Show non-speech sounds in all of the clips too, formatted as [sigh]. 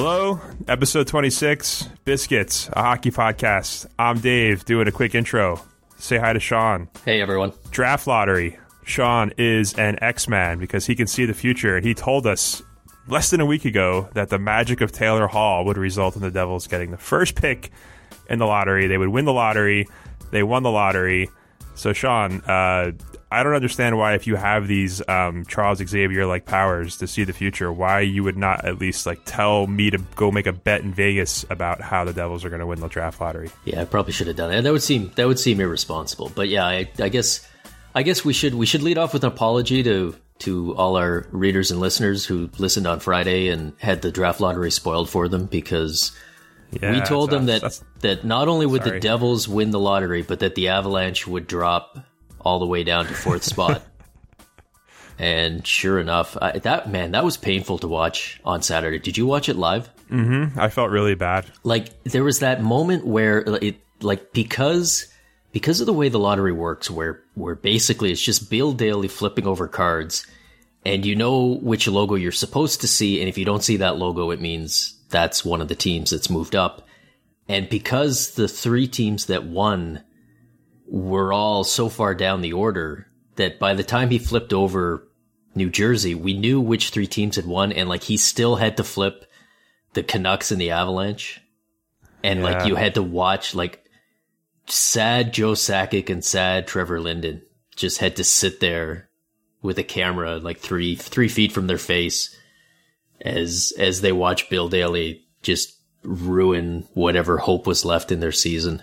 Hello, episode 26, Biscuits, a hockey podcast. I'm Dave, doing a quick intro. Say hi to Sean. Hey, everyone. Draft lottery. Sean is an X Man because he can see the future, and he told us less than a week ago that the magic of Taylor Hall would result in the Devils getting the first pick in the lottery. They would win the lottery. They won the lottery. So, Sean, uh, I don't understand why, if you have these um, Charles Xavier like powers to see the future, why you would not at least like tell me to go make a bet in Vegas about how the Devils are going to win the draft lottery. Yeah, I probably should have done that. That would seem that would seem irresponsible. But yeah, I, I guess I guess we should we should lead off with an apology to to all our readers and listeners who listened on Friday and had the draft lottery spoiled for them because. Yeah, we told them that that not only would Sorry. the Devils win the lottery, but that the Avalanche would drop all the way down to fourth spot. [laughs] and sure enough, I, that man, that was painful to watch on Saturday. Did you watch it live? Mm-hmm. I felt really bad. like there was that moment where it like because because of the way the lottery works where where basically it's just Bill Daly flipping over cards and you know which logo you're supposed to see and if you don't see that logo it means that's one of the teams that's moved up and because the three teams that won were all so far down the order that by the time he flipped over New Jersey we knew which three teams had won and like he still had to flip the Canucks and the Avalanche. And Yeah. like you had to watch like sad Joe Sakic and sad Trevor Linden just had to sit there with a camera like three three feet from their face as as they watch Bill Daly just ruin whatever hope was left in their season.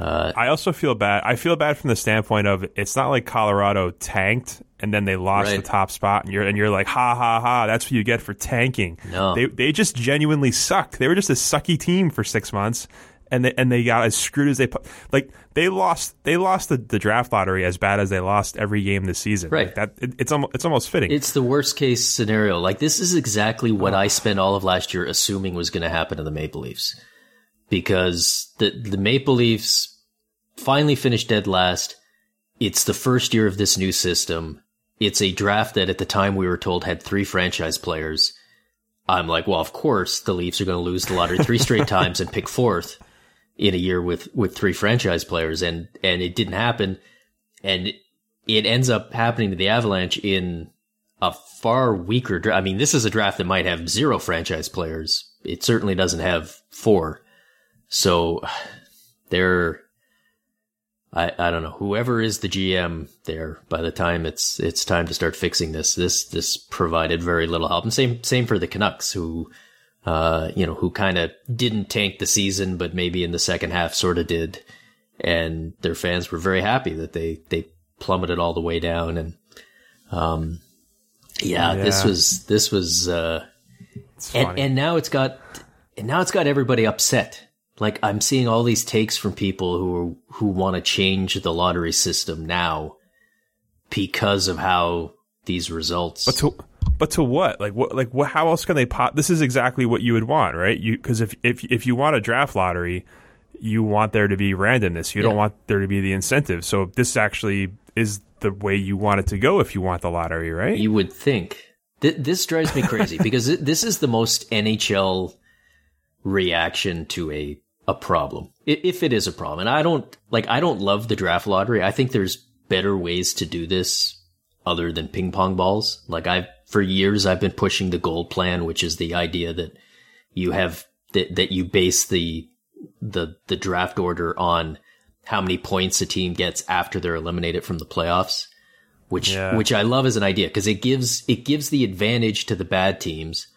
Uh, I also feel bad. I feel bad from the standpoint of it's not like Colorado tanked and then they lost Right. the top spot, and you're and you're like, ha ha ha, that's what you get for tanking. No. they they just genuinely sucked. They were just a sucky team for six months, and they and they got as screwed as they pu- like. They lost. They lost the, the draft lottery as bad as they lost every game this season. Right. Like that it, it's almost it's almost fitting. It's the worst case scenario. Like this is exactly what I spent all of last year assuming was going to happen to the Maple Leafs, because the the Maple Leafs finally finished dead last. It's the first year of this new system. It's a draft that at the time we were told had three franchise players. I'm like, well, of course the Leafs are going to lose the lottery three straight [laughs] times and pick fourth in a year with with three franchise players, and and it didn't happen, and it ends up happening to the Avalanche in a far weaker draft. I mean, this is a draft that might have zero franchise players. It certainly doesn't have four. So they're I, I don't know. Whoever is the GM there, by the time it's it's time to start fixing this, this this provided very little help. And same same for the Canucks, who uh you know who kind of didn't tank the season, but maybe in the second half sort of did, and their fans were very happy that they they plummeted all the way down. And um yeah, this was this was uh and and now it's got and now it's got everybody upset. Like I'm seeing all these takes from people who who want to change the lottery system now because of how these results. But to but to what? Like what? Like what? How else can they pop? This is exactly what you would want, right? You because if if if you want a draft lottery, you want there to be randomness. You Yeah. don't want there to be the incentive. So this actually is the way you want it to go if you want the lottery, right? You would think. Th- this drives me crazy [laughs] because this is the most NHL reaction to a a problem, if it is a problem. And I don't like. I don't love the draft lottery. I think there's better ways to do this other than ping pong balls. Like I've for years I've been pushing the gold plan, which is the idea that you have that that you base the the the draft order on how many points a team gets after they're eliminated from the playoffs which Yeah. which I love as an idea because it gives it gives the advantage to the bad teams,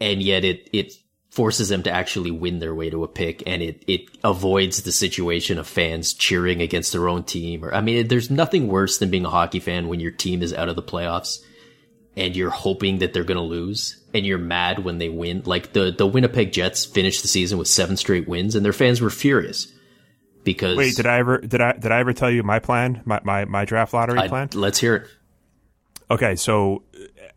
and yet it it forces them to actually win their way to a pick, and it it avoids the situation of fans cheering against their own team. Or I mean, there's nothing worse than being a hockey fan when your team is out of the playoffs and you're hoping that they're going to lose and you're mad when they win. Like the the Winnipeg Jets finished the season with seven straight wins, and their fans were furious because Wait, did I ever did I did I ever tell you my plan? My my, my draft lottery I- plan? let's hear it. Okay, so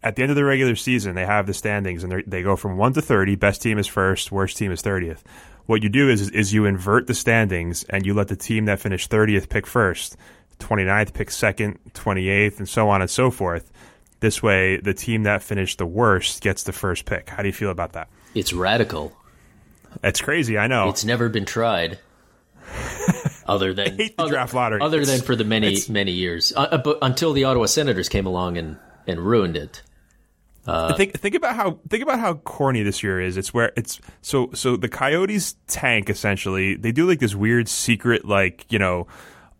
at the end of the regular season, they have the standings, and they're- go from one to thirty. Best team is first, worst team is thirtieth. What you do is is you invert the standings, and you let the team that finished thirtieth pick first, 29th pick second, twenty eighth, and so on and so forth. This way, the team that finished the worst gets the first pick. How do you feel about that? It's radical. That's crazy. I know. It's never been tried. [laughs] Other than other, draft lottery. other It's- than for the many many years, uh, uh, but until the Ottawa Senators came along and and ruined it. Uh, think think about how think about how corny this year is. It's where it's so so the Coyotes tank essentially. They do like this weird secret like you know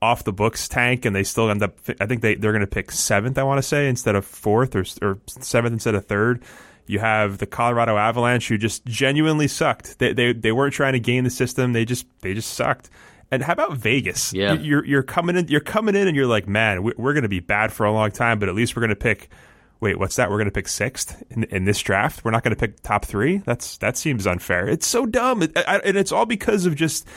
off the books tank, and they still end up. I think they they're going to pick seventh. I want to say instead of fourth or or seventh instead of third. You have the Colorado Avalanche who just genuinely sucked. They they they weren't trying to game the system. They just they just sucked. And how about Vegas? Yeah. you're you're coming in. You're coming in, and you're like, man, we- we're going to be bad for a long time, but at least we're going to pick wait, what's that? We're going to pick sixth in, in this draft. We're not going to pick top three. That's that seems unfair. It's so dumb, it, I, and it's all because of just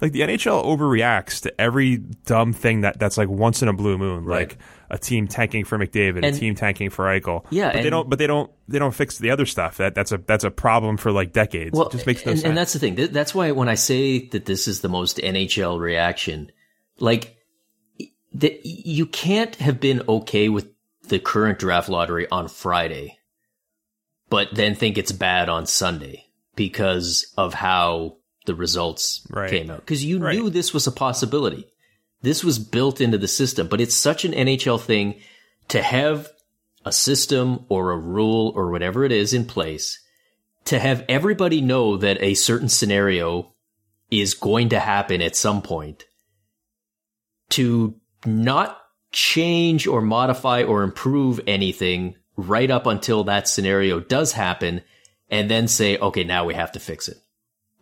like the NHL overreacts to every dumb thing that that's like once in a blue moon, Right. like a team tanking for McDavid, a team tanking for Eichel. Yeah, but they don't. But they don't. They don't fix the other stuff. That that's a that's a problem for like decades. it just makes no and, sense. and that's the thing. That's why when I say that this is the most NHL reaction, like that you can't have been okay with the current draft lottery on Friday, but then think it's bad on Sunday because of how the results Right. came out. Because you Right. knew this was a possibility. This was built into the system, but it's such an NHL thing to have a system or a rule or whatever it is in place to have everybody know that a certain scenario is going to happen at some point to not change or modify or improve anything right up until that scenario does happen and then say okay now we have to fix it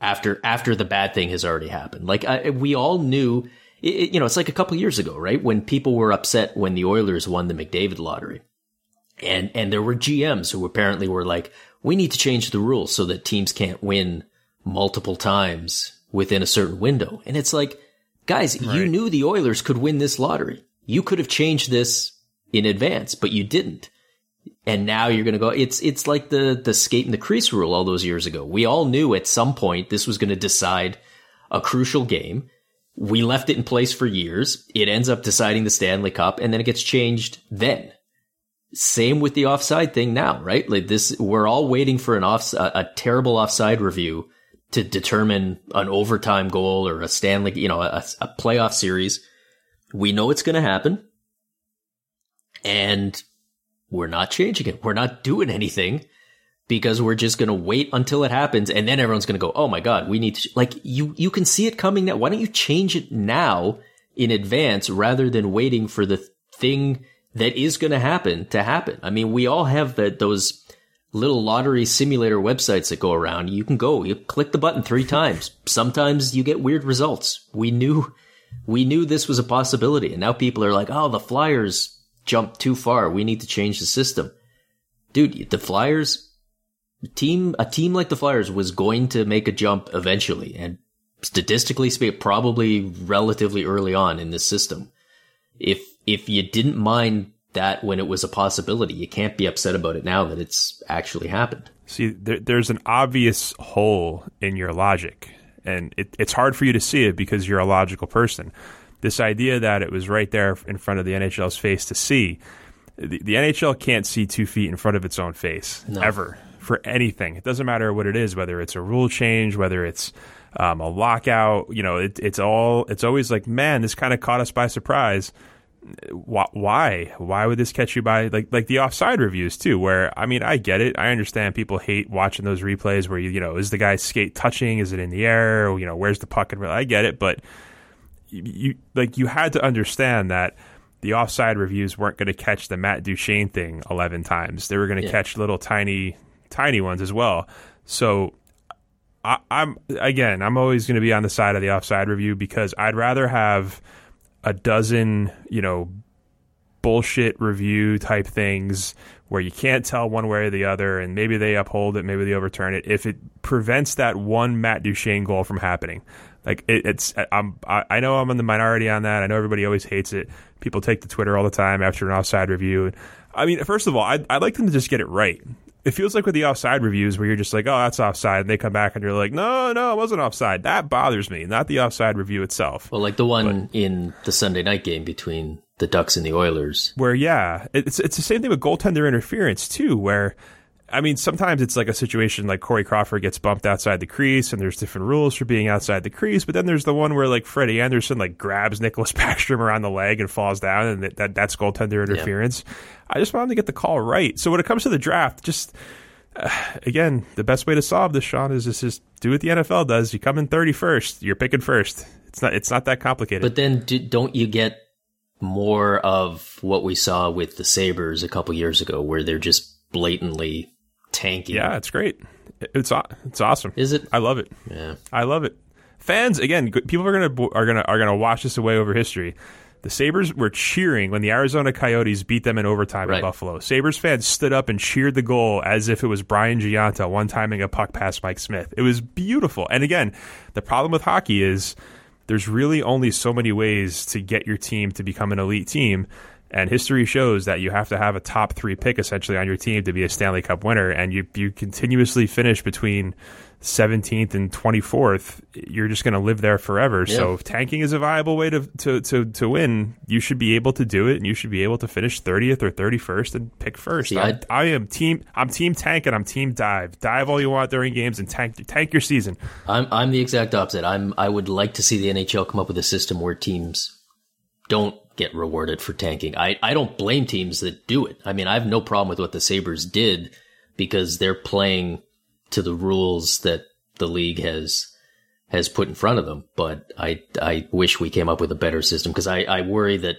after after the bad thing has already happened like I, we all knew it, you know it's like a couple years ago right when people were upset when the Oilers won the McDavid lottery and and there were GMs who apparently were like, we need to change the rules so that teams can't win multiple times within a certain window. And it's like, guys, you knew the Oilers could win this lottery. You could have changed this in advance, but you didn't. And now you're going to go. It's it's like the the skate in the crease rule all those years ago. We all knew at some point this was going to decide a crucial game. We left it in place for years. It ends up deciding the Stanley Cup, and then it gets changed then same with the offside thing now, right? Like this, we're all waiting for an off, a, a terrible offside review to determine an overtime goal or a Stanley, you know, a, a playoff series. We know it's going to happen and we're not changing it. We're not doing anything because we're just going to wait until it happens. And then everyone's going to go, Oh my God, we need to, like, you, you can see it coming now. Why don't you change it now in advance rather than waiting for the thing that is going to happen to happen? I mean, we all have that, those little lottery simulator websites that go around. You can go, you click the button three [laughs] times. Sometimes you get weird results. We knew, we knew this was a possibility. And now people are like, Oh, the Flyers jumped too far. We need to change the system. Dude, the Flyers team, a team like the Flyers was going to make a jump eventually. And statistically speaking, probably relatively early on in this system. If, if you didn't mind that when it was a possibility, you can't be upset about it now that it's actually happened. See, there, there's an obvious hole in your logic, and it, it's hard for you to see it because you're a logical person. This idea that it was right there in front of the NHL's face to see, the, the NHL can't see two feet in front of its own face No. ever for anything. It doesn't matter what it is, whether it's a rule change, whether it's um, a lockout. You know, it, it's all. It's always like, man, this kind of caught us by surprise. Wh- Why? Why would this catch you by like like the offside reviews too? Where I mean, I get it. I understand people hate watching those replays where you you know is the guy's skate touching? Is it in the air? You know, where's the puck? And I get it, but you, you like you had to understand that the offside reviews weren't going to catch the Matt Duchene thing 11 times. They were going to Yeah. catch little tiny tiny ones as well. So I, I'm again, I'm always going to be on the side of the offside review because I'd rather have a dozen, you know, bullshit review type things where you can't tell one way or the other, and maybe they uphold it, maybe they overturn it. If it prevents that one Matt Duchene goal from happening, like it, it's, I'm, I know I'm in the minority on that. I know everybody always hates it. People take to Twitter all the time after an offside review. I mean, first of all, I'd, I'd like them to just get it right. It feels like with the offside reviews where you're just like, oh, that's offside. And they come back and you're like, no, no, it wasn't offside. That bothers me, not the offside review itself. Well, like the one in the Sunday night game between the Ducks and the Oilers. where yeah, it's it's the same thing with goaltender interference too, where I mean sometimes it's like a situation like Corey Crawford gets bumped outside the crease and there's different rules for being outside the crease, but then there's the one where like Freddie Andersen like grabs Nicholas [laughs] Backstrom around the leg and falls down and that, that that's goaltender interference. I just want him to get the call right. So when it comes to the draft, just uh, again, the best way to solve this, Sean, is just, just do what the NFL does. You come in 31st, you're picking first. It's not it's not that complicated. But then do, don't you get more of what we saw with the Sabres a couple years ago where they're just blatantly tanking? yeah, it's great. It's it's awesome. Is it? I love it. Yeah. I love it. Fans again, people are gonna are gonna are gonna wash this away over history. The Sabres were cheering when the Arizona Coyotes beat them in overtime in Buffalo. Sabres fans stood up and cheered the goal as if it was Brian Gionta one timing a puck past Mike Smith. It was beautiful. And again, the problem with hockey is there's really only so many ways to get your team to become an elite team. And history shows that you have to have a top three pick essentially on your team to be a Stanley Cup winner. And you, you continuously finish between 17th and 24th. You're just going to live there forever. So if tanking is a viable way to, to, to, to win, you should be able to do it and you should be able to finish 30th or 31st and pick first. See, I'm- I am team, I'm team tank and I'm team dive. Dive all you want during games and tank, tank your season. I'm I'm the exact opposite. I'm I would like to see the NHL come up with a system where teams don't get rewarded for tanking. I, I don't blame teams that do it. I mean, I have no problem with what the Sabres did because they're playing to the rules that the league has has put in front of them. But I I wish we came up with a better system because I, I worry that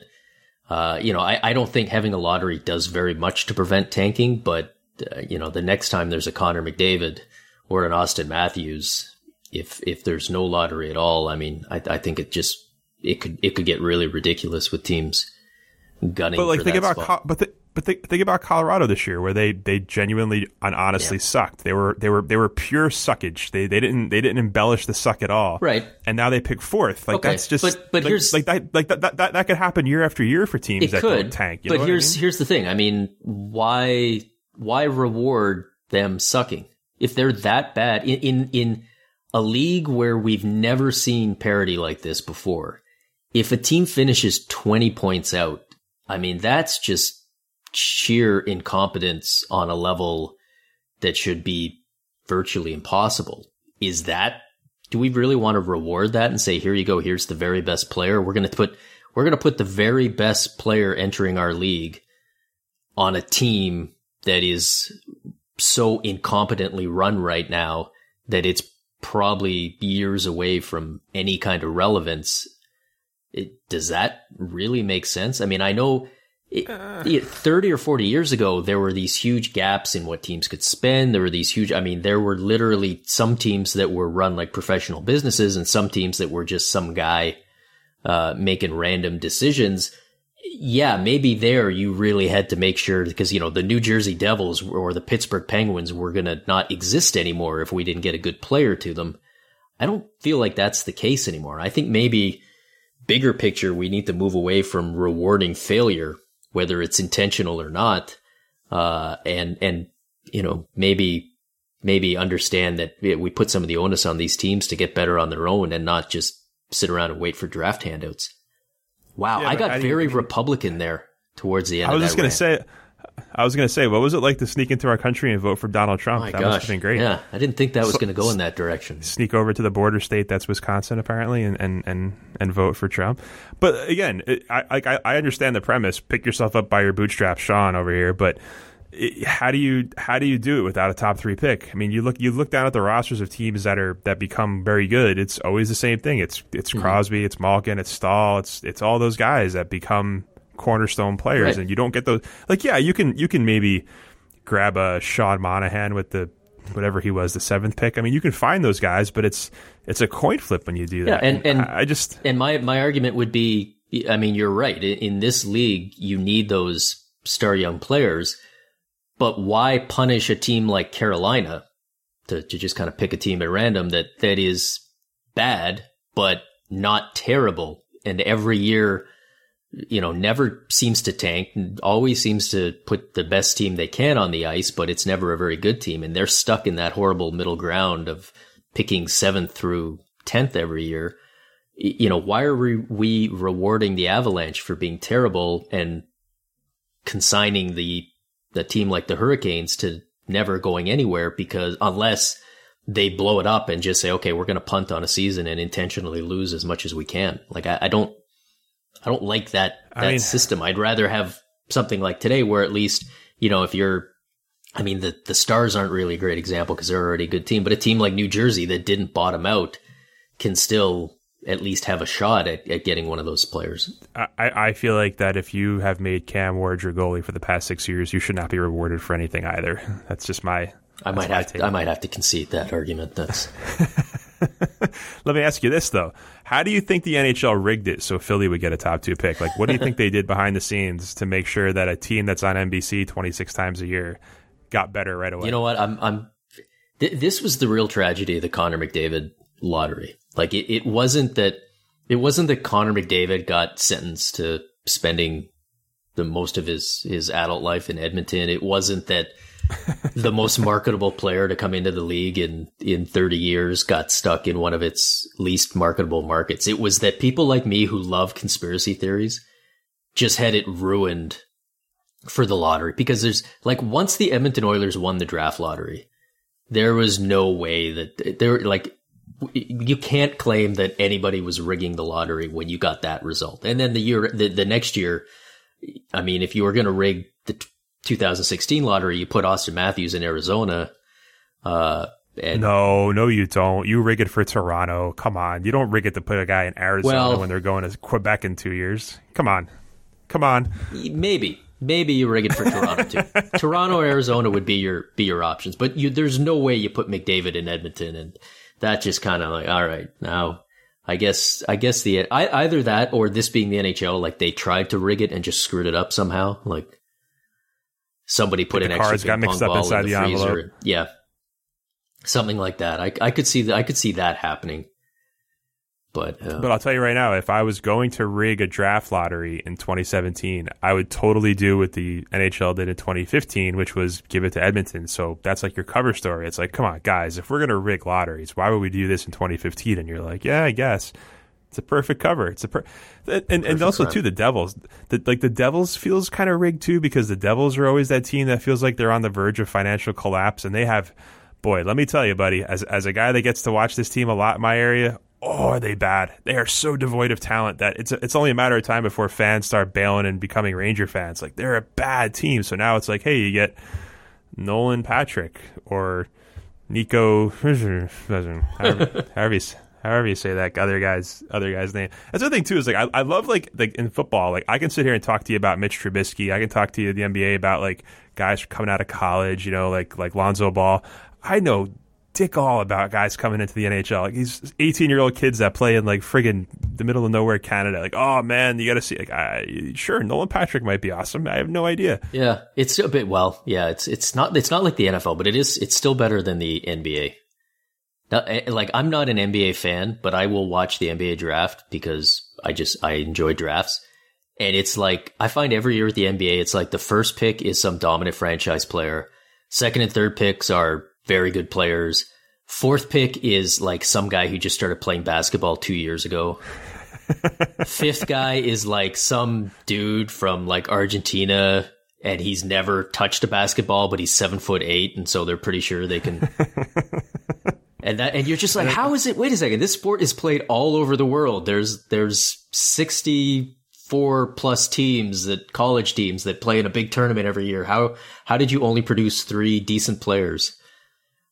uh, you know, I, I don't think having a lottery does very much to prevent tanking, but uh, you know, the next time there's a Connor McDavid or an Austin Matthews, if if there's no lottery at all, I mean, I, I think it just it could it could get really ridiculous with teams gunning. But like for think about. Col- but th- but think, think about Colorado this year where they they genuinely and honestly Yeah. sucked. They were they were they were pure suckage. They they didn't they didn't embellish the suck at all. Right. And now they pick fourth. Like Okay, that's just but- but like, here's- like that like that, that that could happen year after year for teams it that could don't tank. You but what I here's mean? here's the thing. I mean, why why reward them sucking if they're that bad in in in a league where we've never seen parity like this before? If a team finishes twenty points out, I mean that's just sheer incompetence on a level that should be virtually impossible. Is that do we really want to reward that and say here you go here's the very best player we're going to put we're going to put the very best player entering our league on a team that is so incompetently run right now that it's probably years away from any kind of relevance it, does that really make sense i mean i know it, it- 30 or 40 years ago, there were these huge gaps in what teams could spend. There were these huge, I mean, there were literally some teams that were run like professional businesses and some teams that were just some guy, uh, making random decisions. Yeah, maybe there you really had to make sure because, you know, the New Jersey Devils or the Pittsburgh Penguins were going to not exist anymore if we didn't get a good player to them. I don't feel like that's the case anymore. I think maybe bigger picture, we need to move away from rewarding failure, whether it's intentional or not. Uh, and, and, you know, maybe maybe understand that we put some of the onus on these teams to get better on their own and not just sit around and wait for draft handouts. Wow, Yeah, I got very I mean- Republican there towards the end. I was of just gonna say, I was gonna say, what was it like to sneak into our country and vote for Donald Trump? my that must have been great. Yeah, I didn't think that was So- going to go in that direction. Sneak over to the border state that's Wisconsin apparently, and and and, and vote for Trump. But again, it, I I, I understand the premise. Pick yourself up by your bootstraps, Sean over here. But it, how do you how do you do it without a top three pick? I mean, you look you look down at the rosters of teams that are that become very good. It's always the same thing. It's it's Mm-hmm. Crosby, it's Malkin, it's Staal, it's it's all those guys that become cornerstone players, Right. and you don't get those. Like, yeah, you can you can maybe grab a Sean Monahan with the whatever he was the seventh pick. I mean, you can find those guys, but it's it's a coin flip when you do that. Yeah, and- and- I I just And my my argument would be, I mean, you're right. In, in this league, you need those star young players, but why punish a team like Carolina to to just kind of pick a team at random that that is bad but not terrible, and every year. You know, never seems to tank, always seems to put the best team they can on the ice, but it's never a very good team. And they're stuck in that horrible middle ground of picking seventh through 10th every year you know, why are we, we rewarding the Avalanche for being terrible and consigning the the team like the Hurricanes to never going anywhere because unless they blow it up and just say, okay, we're going to punt on a season and intentionally lose as much as we can. Like I, I don't, I don't like that I that mean- system. I'd rather have something like today where at least you know if you're I mean, the the Stars aren't really a great example because they're already a good team, but a team like New Jersey that didn't bottom out can still at least have a shot at, at getting one of those players. I, I feel like that if you have made Cam Ward your goalie for the past six years, you should not be rewarded for anything either. [laughs] That's just my. I might have take. I might have to concede that argument. That's [laughs] Let me ask you this though: How do you think the NHL rigged it so Philly would get a top two pick? Like, what do you think they did behind the scenes to make sure that a team that's on NBC twenty six times a year got better right away? you know what I'm I'm. Th- this was the real tragedy of the Connor McDavid lottery. Like it, it wasn't that it wasn't that Connor McDavid got sentenced to spending the most of his his adult life in Edmonton. It wasn't that the most marketable player to come into the league in in 30 years got stuck in one of its least marketable markets. It was that people like me who love conspiracy theories just had it ruined for the lottery because there's like once the Edmonton Oilers won the draft lottery, there was no way that there like you can't claim that anybody was rigging the lottery when you got that result. And then the year the, the next year, I mean, if you were going to rig the 2016 lottery, you put Austin Matthews in Arizona. Uh, and No, no, you don't. You rig it for Toronto. Come on, you don't rig it to put a guy in Arizona Well- when they're going to Quebec in two years. Come on, come on. maybe, maybe you rig it for Toronto too. [laughs] Toronto or Arizona would be your be your options, but you there's no way you put McDavid in Edmonton, and that just kind of like all right now. I guess I guess the I, either that or this being the NHL, like they tried to rig it and just screwed it up somehow. Like somebody put Like an extra got mixed up ball inside in the, the freezer. envelope. Yeah, something like that. I I could see that. I could see that happening. But, uh, But I'll tell you right now, if I was going to rig a draft lottery in 2017, I would totally do what the NHL did in 2015, which was give it to Edmonton. So that's like your cover story. It's like, come on, guys, if we're going to rig lotteries, why would we do this in 2015? And you're like, yeah, I guess. It's a perfect cover. It's a per- and and, and also crime. too the Devils. The, like the Devils feels kind of rigged too because the Devils are always that team that feels like they're on the verge of financial collapse and they have boy, let me tell you, buddy, as as a guy that gets to watch this team a lot in my area, oh, are they bad? They are so devoid of talent that it's it's only a matter of time before fans start bailing and becoming Ranger fans. Like they're a bad team. So now it's like, hey, you get Nolan Patrick or Nico, [laughs] however, however, however you say that other guy's other guy's name. That's the thing too is like I, I love like like in football like I can sit here and talk to you about Mitch Trubisky. I can talk to you the NBA about like guys coming out of college. You know like like Lonzo Ball. I know dick all about guys coming into the NHL. Like these 18 year old kids that play in like friggin' the middle of nowhere Canada. Like oh man, you got to see. Like I, sure Nolan Patrick might be awesome. I have no idea. Yeah, it's a bit well. Yeah, it's it's not it's not like the NFL, but it is it's still better than the NBA. Eh, like I'm not an NBA fan, but I will watch the NBA draft because I just I enjoy drafts. And it's like I find every year at the NBA, it's like the first pick is some dominant franchise player. Second and third picks are very good players. Fourth pick is like some guy who just started playing basketball two years ago. [laughs] Fifth guy is like some dude from like Argentina and he's never touched a basketball, but he's seven foot eight, and so they're pretty sure they can. [laughs] and that, and you're just like, how is it? Wait a second, this sport is played all over the world. There's there's sixty four plus teams that college teams that play in a big tournament every year. How how did you only produce three decent players?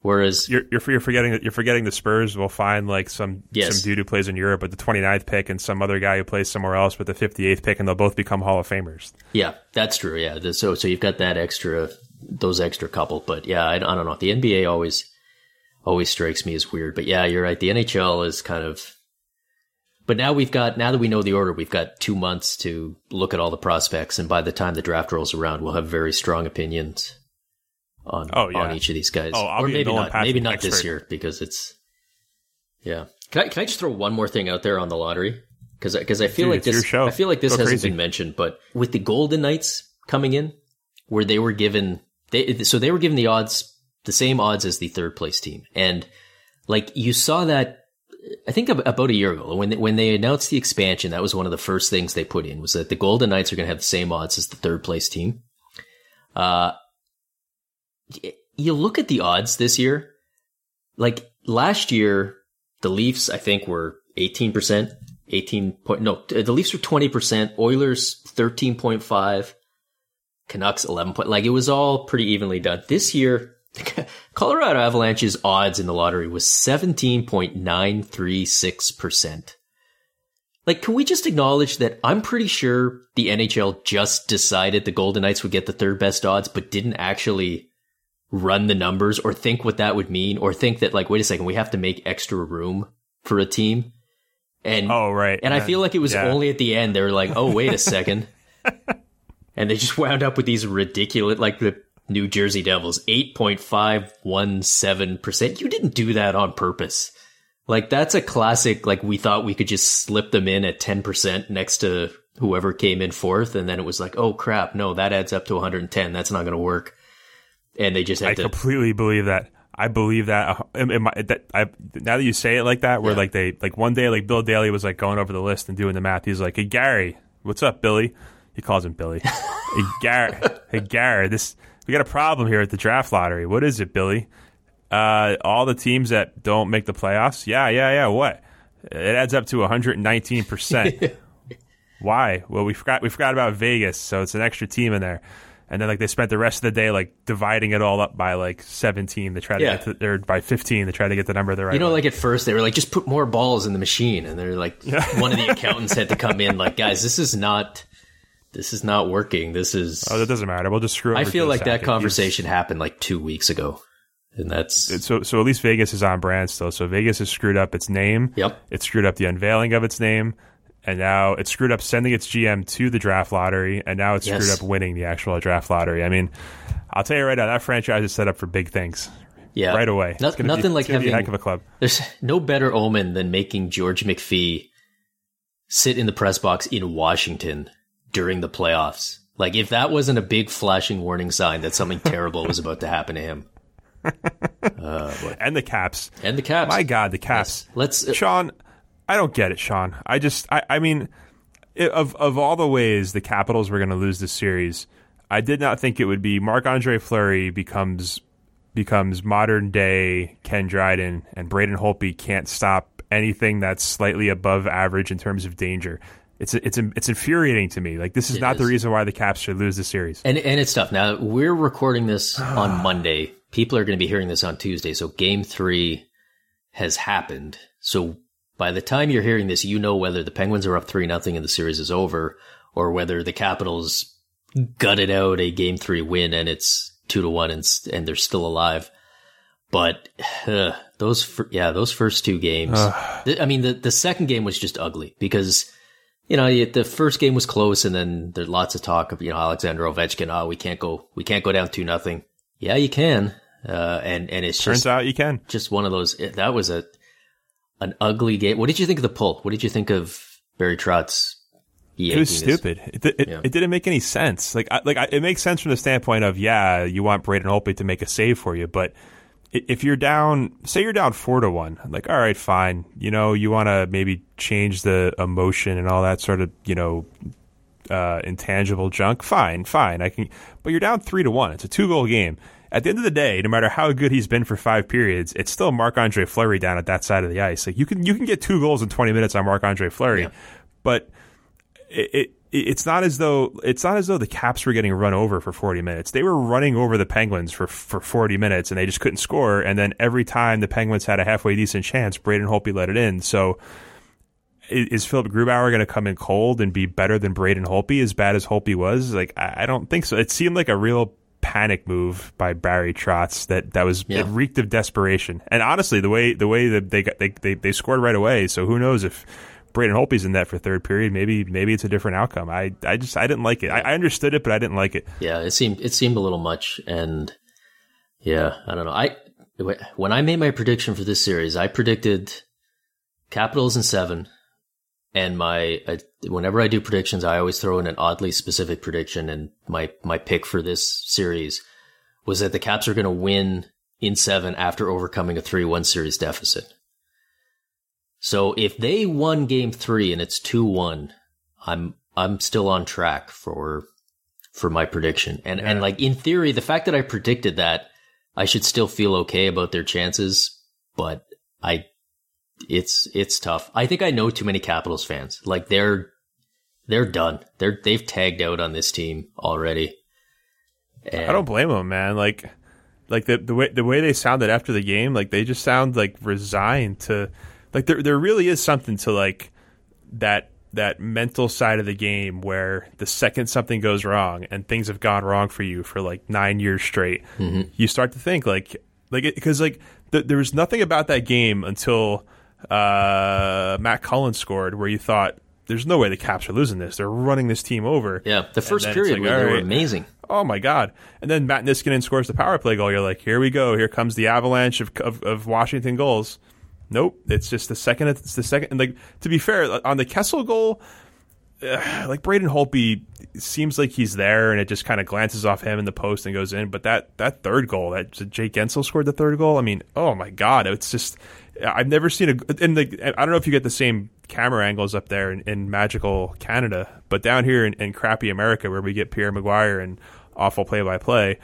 Whereas you're, you're you're forgetting you're forgetting the Spurs will find like some Yes. some dude who plays in Europe with the 29th pick and some other guy who plays somewhere else with the 58th pick and they'll both become Hall of Famers. Yeah, that's true. Yeah, so so you've got that extra, those extra couple. But yeah, I, I don't know. If the NBA always always strikes me as weird. But yeah, you're right. The NHL is kind of. But now we've got now that we know the order, we've got two months to look at all the prospects, and by the time the draft rolls around, we'll have very strong opinions on Oh, yeah. on each of these guys. Oh, I'll or maybe not. Maybe not this year because it's. Yeah. Can I can I just throw one more thing out there on the lottery? Because because I feel Dude, like this. I feel like this Go hasn't crazy. been mentioned, but with the Golden Knights coming in, where they were given they so they were given the odds the same odds as the third place team, and like you saw that. I think about a year ago when they, when they announced the expansion, that was one of the first things they put in was that the Golden Knights are going to have the same odds as the third place team. Uh, you look at the odds this year, like last year, the Leafs, I think, were 18%, 18 point, no, the Leafs were 20%, Oilers 13.5, Canucks 11 point, like it was all pretty evenly done. This year, [laughs] Colorado Avalanche's odds in the lottery was 17.936%. Like, can we just acknowledge that I'm pretty sure the NHL just decided the Golden Knights would get the third best odds, but didn't actually run the numbers or think what that would mean or think that like, wait a second, we have to make extra room for a team. And Oh, right. and I feel like it was Yeah. only at the end they were like, oh wait a second, [laughs] and they just wound up with these ridiculous like the New Jersey Devils eight point five one seven percent. You didn't do that on purpose. Like that's a classic. Like we thought we could just slip them in at ten percent next to whoever came in fourth, and then it was like, oh crap, no, that adds up to one hundred and ten. That's not going to work. And they just I had to. completely believe that. I believe that. uh, in- in my- that I, now that you say it like that, where Yeah. like they like one day like Bill Daly was like going over the list and doing the math. He's like, "Hey Gary, what's up, Billy?" He calls him Billy. [laughs] hey Gary, hey Gary, this we got a problem here at the draft lottery. What is it, Billy? Uh, all the teams that don't make the playoffs. Yeah, yeah, yeah. What? It adds up to 119 percent. [laughs] Why? Well, we forgot we forgot about Vegas, so it's an extra team in there. And then like they spent the rest of the day like dividing it all up by like 17 to try to Yeah. get to, or by 15 to try to get the number the right. You know, way. like at first they were like, just put more balls in the machine, and they're like, [laughs] one of the accountants had to come in, like, guys, this is not, this is not working. This is. oh, that doesn't matter. We'll just screw. I feel like that conversation happened like two weeks ago, and that's So so at least Vegas is on brand still. So Vegas has screwed up its name. Yep. It screwed up the unveiling of its name. And now it's screwed up sending its GM to the draft lottery, and now it's Yes. screwed up winning the actual draft lottery. I mean, I'll tell you right now, that franchise is set up for big things yeah, right away. No- nothing be, like it's gonna be having a heck of a club. There's no better omen than making George McPhee sit in the press box in Washington during the playoffs. Like if that wasn't a big flashing warning sign that something terrible was about to happen to him. [laughs] And the Caps. And the Caps. My God, the Caps. Let's uh, Sean, I don't get it, Sean. I just, I, I mean, i of of all the ways the Capitals were going to lose this series, I did not think it would be Marc Andre Fleury becomes becomes modern day Ken Dryden, and Braden Holtby can't stop anything that's slightly above average in terms of danger. It's it's it's infuriating to me. Like this is It not the reason why the Caps should lose the series. And and it's tough. Now we're recording this [sighs] on Monday. People are going to be hearing this on Tuesday. So game three has happened. So by the time you're hearing this, you know whether the Penguins are up three nothing and the series is over, or whether the Capitals gutted out a game three win and it's two to one and and they're still alive. But uh, [sighs] those yeah those first two games. [sighs] I mean the the second game was just ugly because you know, the first game was close, and then there's lots of talk of you know Alexander Ovechkin. Oh, we can't go, we can't go down two nothing. Yeah, you can, uh, and and it's Turns just out you can. just one of those. that was a an ugly game. What did you think of the pull? What did you think of Barry Trotz? It was stupid. It, it, Yeah. it didn't make any sense. Like, I, like I, it makes sense from the standpoint of yeah, you want Braden Holtby to make a save for you, but if you're down, say you're down four to one, like, all right, fine. You know, you want to maybe change the emotion and all that sort of, you know, uh, intangible junk. Fine, fine. I can, but you're down three to one. It's a two goal game. At the end of the day, no matter how good he's been for five periods, it's still Marc Andre Fleury down at that side of the ice. Like you can you can get two goals in 20 minutes on Marc Andre Fleury, yeah. but it, it it's not as though it's not as though the Caps were getting run over for 40 minutes. They were running over the Penguins for for 40 minutes and they just couldn't score. And then every time the Penguins had a halfway decent chance, Braden Holtby let it in. So is Philipp Grubauer going to come in cold and be better than Braden Holtby as bad as Holtby was? Like I don't think so. It seemed like a real panic move by Barry Trotz that that was yeah. it reeked of desperation. And honestly, the way the way that they got they, they they scored right away. So who knows if Braden Holtby's in that for third period, maybe maybe it's a different outcome. I I just I didn't like it. I, I understood it, but I didn't like it. Yeah, it seemed it seemed a little much, and yeah, I don't know. I when I made my prediction for this series, I predicted Capitals in seven, and my uh, whenever I do predictions, I always throw in an oddly specific prediction, and my my pick for this series was that the Caps are going to win in seven after overcoming a three one series deficit. So if they won game three and it's two one, I'm I'm still on track for for my prediction. And yeah. and like in theory, the fact that I predicted that, I should still feel okay about their chances, but I it's it's tough. I think I know too many Capitals fans. Like they're they're done. They're they've tagged out on this team already. And I don't blame them, man. Like like the the way the way they sounded after the game, like they just sound like resigned to like there there really is something to like that that mental side of the game where the second something goes wrong and things have gone wrong for you for like nine years straight, mm-hmm. you start to think like like because like th- there was nothing about that game until uh, Matt Cullen scored where you thought there's no way the Caps are losing this. They're running this team over. Yeah, the first period like, they were amazing. Oh my god! And then Matt Niskanen scores the power play goal. You're like, here we go. Here comes the avalanche of, of, of Washington goals. Nope. It's just the second. It's the second. And like to be fair, on the Kessel goal, like Braden Holtby seems like he's there, and it just kind of glances off him in the post and goes in. But that that third goal, that Jake Guentzel scored the third goal. I mean, oh my god, it's just I've never seen a. And like I don't know if you get the same camera angles up there in, in magical Canada, but down here in, in, crappy America, where we get Pierre McGuire and awful play by play.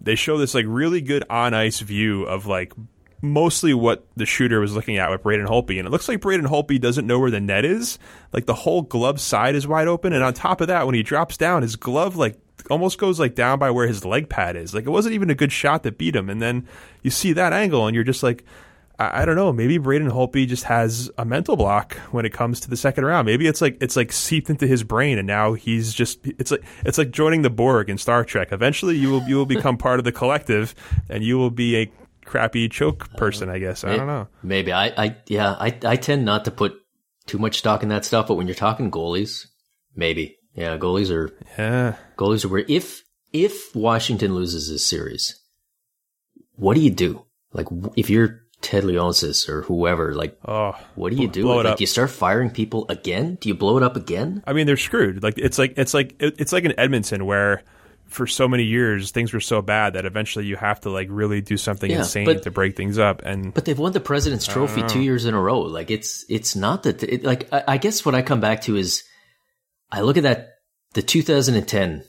They show this like really good on ice view of like mostly what the shooter was looking at with Braden Holtby. And it looks like Braden Holtby doesn't know where the net is. Like the whole glove side is wide open. And on top of that, when he drops down, his glove like almost goes like down by where his leg pad is. Like it wasn't even a good shot that beat him. And then you see that angle and you're just like, I, I don't know. Maybe Braden Holtby just has a mental block when it comes to the second round. Maybe it's like it's like seeped into his brain, and now he's just it's like it's like joining the Borg in Star Trek. Eventually, you will you will become part of the collective, and you will be a crappy choke uh, person, I guess. I don't know. Maybe I, I yeah, I, I tend not to put too much stock in that stuff, but when you're talking goalies, maybe. Yeah, goalies are yeah. Goalies are where if if Washington loses this series, what do you do? Like if you're Ted Leonsis or whoever, like oh, what do you do? Like, up. do you start firing people again? Do you blow it up again? I mean, they're screwed. Like it's like it's like it's like in Edmonton where for so many years things were so bad that eventually you have to like really do something yeah, insane but, to break things up and but they've won the president's trophy two years in a row. Like it's it's not that it, like I, I, guess what i come back to is i look at that the 2010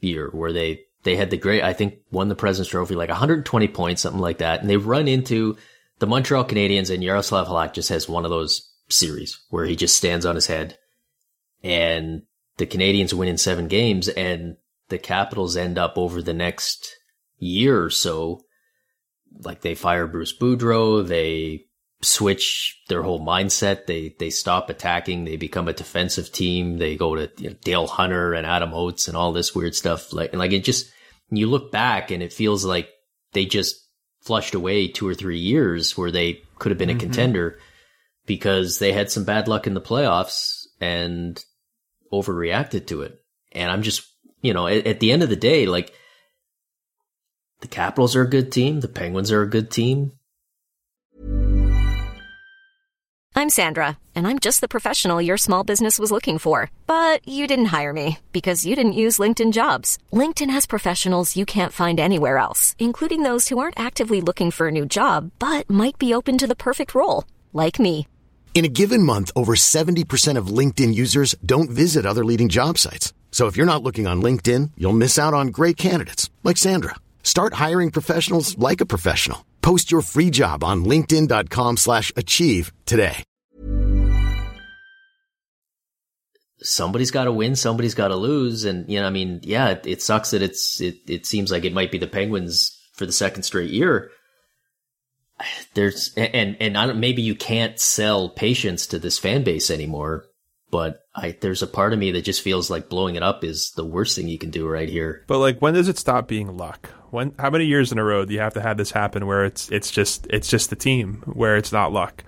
year where they they had the great i think won the president's trophy like 120 points something like that and they run into the montreal canadiens and jaroslav halak just has one of those series where he just stands on his head and the canadiens win in seven games and the Capitals end up over the next year or so, like they fire Bruce Boudreau, they switch their whole mindset. They they stop attacking. They become a defensive team. They go to you know, Dale Hunter and Adam Oates and all this weird stuff. Like and like it just you look back and it feels like they just flushed away two or three years where they could have been mm-hmm. a contender because they had some bad luck in the playoffs and overreacted to it. And I'm just you know, at, at the end of the day, like the Capitals are a good team, the Penguins are a good team. I'm Sandra, and I'm just the professional your small business was looking for. But you didn't hire me because you didn't use LinkedIn jobs. LinkedIn has professionals you can't find anywhere else, including those who aren't actively looking for a new job but might be open to the perfect role, like me. In a given month, over 70% of LinkedIn users don't visit other leading job sites. So if you're not looking on LinkedIn, you'll miss out on great candidates like Sandra. Start hiring professionals like a professional. Post your free job on linkedin.com slash achieve today. Somebody's got to win, somebody's got to lose. And, you know, I mean, yeah, it, it sucks that it's, it, it seems like it might be the Penguins for the second straight year. There's, and, and I don't, maybe you can't sell patience to this fan base anymore, but I, there's a part of me that just feels like blowing it up is the worst thing you can do right here. But like, when does it stop being luck? When how many years in a row do you have to have this happen where it's it's just it's just the team where it's not luck?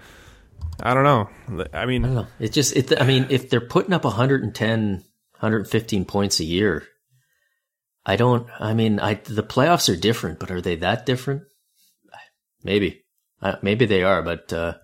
I don't know. I mean, I don't know. It just it. I mean, if they're putting up 110, 115 points a year, I don't. I mean, I the playoffs are different, but are they that different? Maybe, uh, maybe they are, but uh,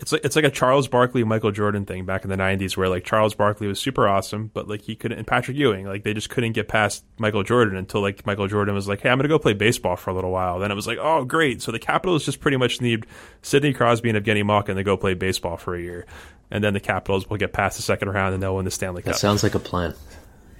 it's like it's like a Charles Barkley Michael Jordan thing back in the '90s, where like Charles Barkley was super awesome, but like he couldn't, and Patrick Ewing, like they just couldn't get past Michael Jordan until like Michael Jordan was like, "Hey, I'm gonna go play baseball for a little while." Then it was like, "Oh, great!" So the Capitals just pretty much need Sidney Crosby and Evgeny Malkin to go play baseball for a year, and then the Capitals will get past the second round and they'll win the Stanley Cup. that sounds like a plan.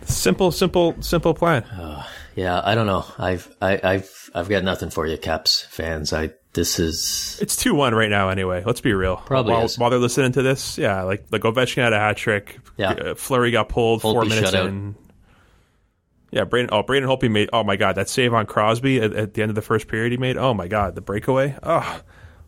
simple, simple, simple plan. Uh, yeah, I don't know. I've I, I've I've got nothing for you, Caps fans. I this is It's two one right now. Anyway, let's be real. Probably while, while they're listening to this, yeah, like like Ovechkin had a hat trick. Yeah. Uh, Fleury got pulled four minutes shut out. in. Yeah, Braden. Oh, Braden Holtby made. Oh my god, that save on Crosby at, at the end of the first period. He made. Oh my god, the breakaway. Oh,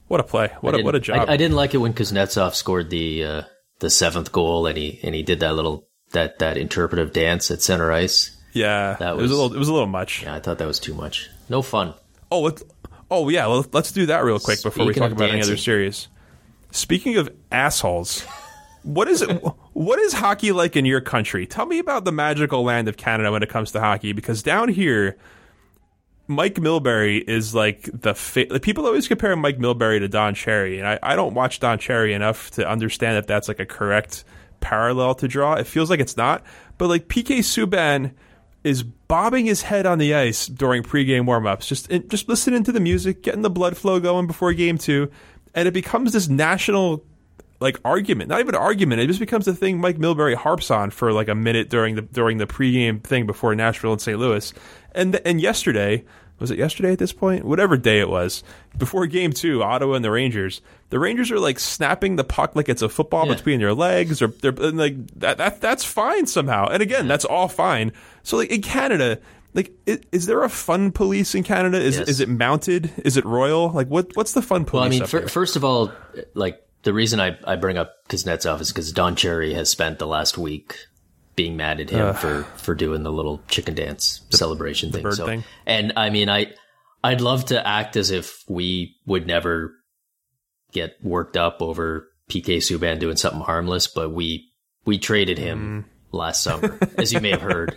what a play! What a what a job! I, I didn't like it when Kuznetsov scored the uh, the seventh goal and he and he did that little that that interpretive dance at center ice. yeah, that it was was- a little. It was a little much. Yeah, I thought that was too much. No fun. Oh, let's, oh yeah. Well, let's do that real quick before we Speaking talk of about any other series. Speaking of assholes, what is it? [laughs] what is hockey like in your country? Tell me about the magical land of Canada when it comes to hockey. Because down here, Mike Milbury is like the fa- like, people always compare Mike Milbury to Don Cherry, and I, I don't watch Don Cherry enough to understand if that's like a correct parallel to draw. It feels like it's not, but like PK Subban is bobbing his head on the ice during pregame warmups, just just listening to the music, getting the blood flow going before game two, and it becomes this national like argument. Not even argument. It just becomes a thing Mike Milbury harps on for like a minute during the during the pregame thing before Nashville and St. Louis. And and yesterday was it yesterday at this point? Whatever day it was before game two, Ottawa and the Rangers. The Rangers are like snapping the puck like it's a football Yeah. between their legs, or they're like that, that. That's fine somehow. And again, that's all fine. So like in Canada. Like, is, is there a fun police in Canada? Is Yes. is it mounted? Is it royal? Like, what what's the fun police? Well, I mean, there? first of all, like the reason I, I bring up Kuznetsov is because Don Cherry has spent the last week being mad at him for, for doing the little chicken dance celebration thing. so, thing? and I mean, I I'd love to act as if we would never get worked up over PK Subban doing something harmless, but we we traded him Mm. last summer, as you may have heard.